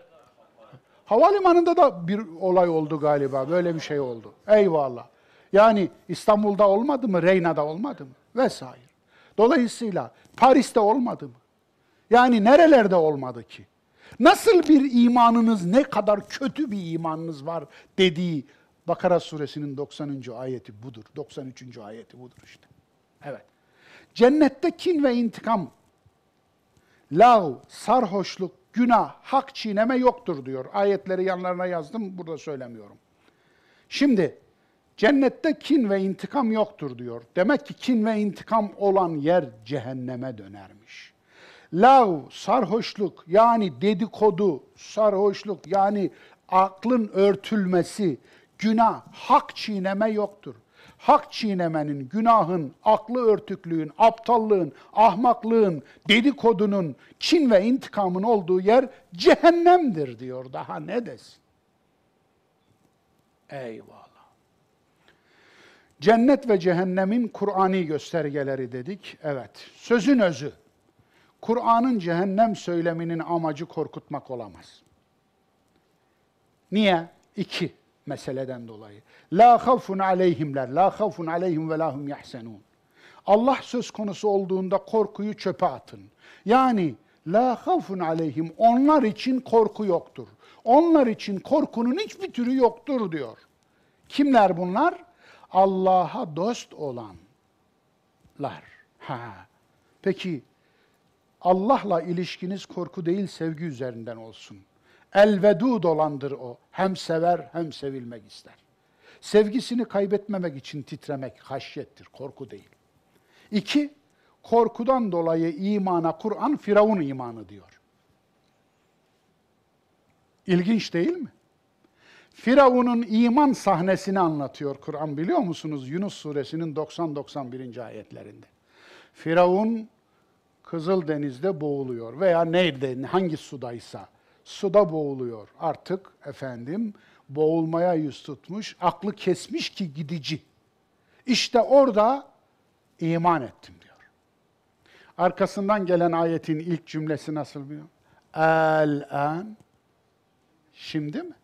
Havalimanında da bir olay oldu galiba. Böyle bir şey oldu. Eyvallah. Yani İstanbul'da olmadı mı? Reyna'da olmadı mı? Vesaire. Dolayısıyla Paris'te olmadı mı? Yani nerelerde olmadı ki? Nasıl bir imanınız, ne kadar kötü bir imanınız var dediği Bakara suresinin 90. ayeti budur. 93. ayeti budur işte. Evet. Cennette kin ve intikam, lav, sarhoşluk, günah, hak çiğneme yoktur diyor. Ayetleri yanlarına yazdım, burada söylemiyorum. Şimdi cennette kin ve intikam yoktur diyor. Demek ki kin ve intikam olan yer cehenneme dönermiş. Lav, sarhoşluk yani dedikodu, sarhoşluk yani aklın örtülmesi, günah, hak çiğneme yoktur. Hak çiğnemenin, günahın, aklı örtüklüğün, aptallığın, ahmaklığın, dedikodunun, kin ve intikamın olduğu yer cehennemdir diyor. Daha ne desin? Eyvallah. Cennet ve cehennemin Kur'ani göstergeleri dedik. Evet. Sözün özü. Kur'an'ın cehennem söyleminin amacı korkutmak olamaz. Niye? İki meseleden dolayı. La havfun aleyhimler, la havfun aleyhim ve lahum yahsenun. Allah söz konusu olduğunda korkuyu çöpe atın. Yani la havfun aleyhim, onlar için korku yoktur. Onlar için korkunun hiçbir türü yoktur diyor. Kimler bunlar? Allah'a dost olanlar. Ha. Peki Allah'la ilişkiniz korku değil sevgi üzerinden olsun. Elvedud olandır o. Hem sever hem sevilmek ister. Sevgisini kaybetmemek için titremek haşyettir, korku değil. İki, korkudan dolayı imana Kur'an Firavun imanı diyor. İlginç değil mi? Firavun'un iman sahnesini anlatıyor Kur'an biliyor musunuz? Yunus suresinin 90-91. ayetlerinde. Firavun Kızıldeniz'de boğuluyor veya neydi, hangi sudaysa suda boğuluyor. Artık efendim boğulmaya yüz tutmuş, aklı kesmiş ki gidici. İşte orada iman ettim diyor. Arkasından gelen ayetin ilk cümlesi nasıl biliyor? El-an Şimdi mi?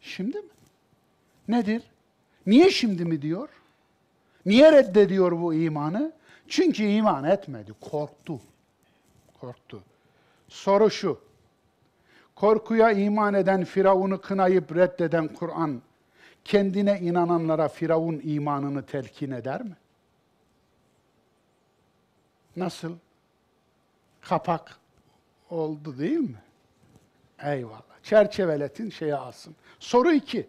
Şimdi mi? Nedir? Niye şimdi mi diyor? Niye reddediyor bu imanı? Çünkü iman etmedi, korktu. Korktu. Soru şu. Korkuya iman eden Firavun'u kınayıp reddeden Kur'an kendine inananlara Firavun imanını telkin eder mi? Nasıl? Kapak Oldu değil mi? Eyvallah. Çerçeveletin şeye alsın. Soru iki.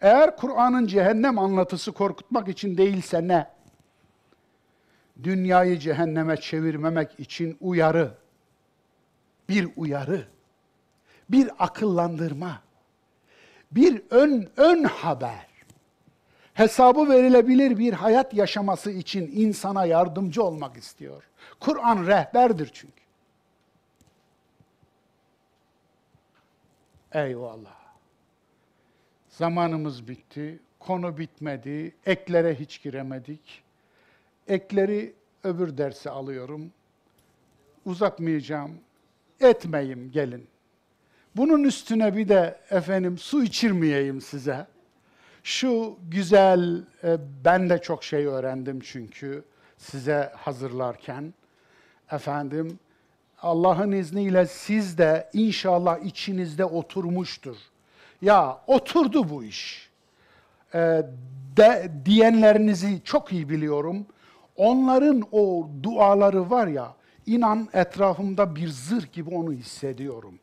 Eğer Kur'an'ın cehennem anlatısı korkutmak için değilse ne? Dünyayı cehenneme çevirmemek için uyarı. Bir uyarı. Bir akıllandırma. Bir ön ön haber. Hesabı verilebilir bir hayat yaşaması için insana yardımcı olmak istiyor. Kur'an rehberdir çünkü. Eyvallah. Zamanımız bitti. Konu bitmedi. Eklere hiç giremedik. Ekleri öbür derse alıyorum. Uzatmayacağım. Etmeyim gelin. Bunun üstüne bir de efendim su içirmeyeyim size. Şu güzel, e, ben de çok şey öğrendim çünkü size hazırlarken. Efendim, Allah'ın izniyle siz de inşallah içinizde oturmuştur. Ya oturdu bu iş. E, de, diyenlerinizi çok iyi biliyorum. Onların o duaları var ya, inan etrafımda bir zırh gibi onu hissediyorum.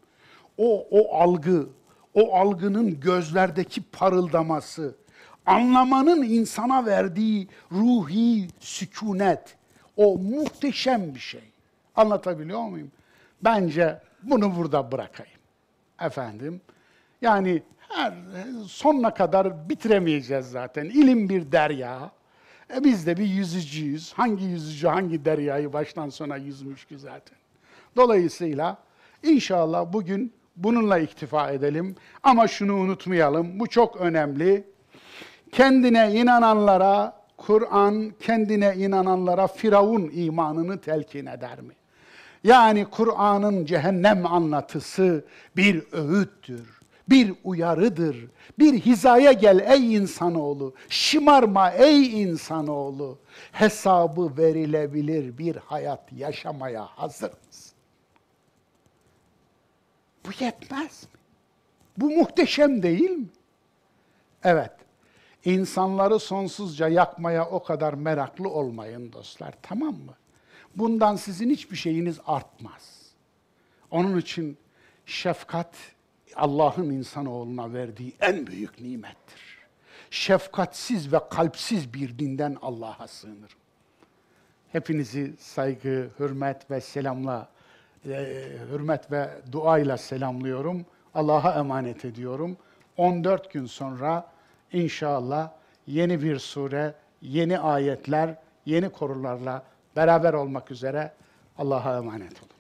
O, o algı, o algının gözlerdeki parıldaması, anlamanın insana verdiği ruhi sükunet, o muhteşem bir şey. Anlatabiliyor muyum? Bence bunu burada bırakayım. Efendim, yani her sonuna kadar bitiremeyeceğiz zaten. İlim bir derya. E biz de bir yüzücüyüz. Hangi yüzücü hangi deryayı baştan sona yüzmüş ki zaten. Dolayısıyla inşallah bugün bununla iktifa edelim. Ama şunu unutmayalım, bu çok önemli. Kendine inananlara, Kur'an kendine inananlara Firavun imanını telkin eder mi? Yani Kur'an'ın cehennem anlatısı bir öğüttür, bir uyarıdır. Bir hizaya gel ey insanoğlu, şımarma ey insanoğlu. Hesabı verilebilir bir hayat yaşamaya hazır mısın? Bu yetmez mi? Bu muhteşem değil mi? Evet. İnsanları sonsuzca yakmaya o kadar meraklı olmayın dostlar, tamam mı? Bundan sizin hiçbir şeyiniz artmaz. Onun için şefkat Allah'ın insanoğluna verdiği en büyük nimettir. Şefkatsiz ve kalpsiz bir dinden Allah'a sığınırım. Hepinizi saygı, hürmet ve selamla, e, hürmet ve duayla selamlıyorum. Allah'a emanet ediyorum. 14 gün sonra inşallah yeni bir sure, yeni ayetler, yeni korularla beraber olmak üzere Allah'a emanet olun.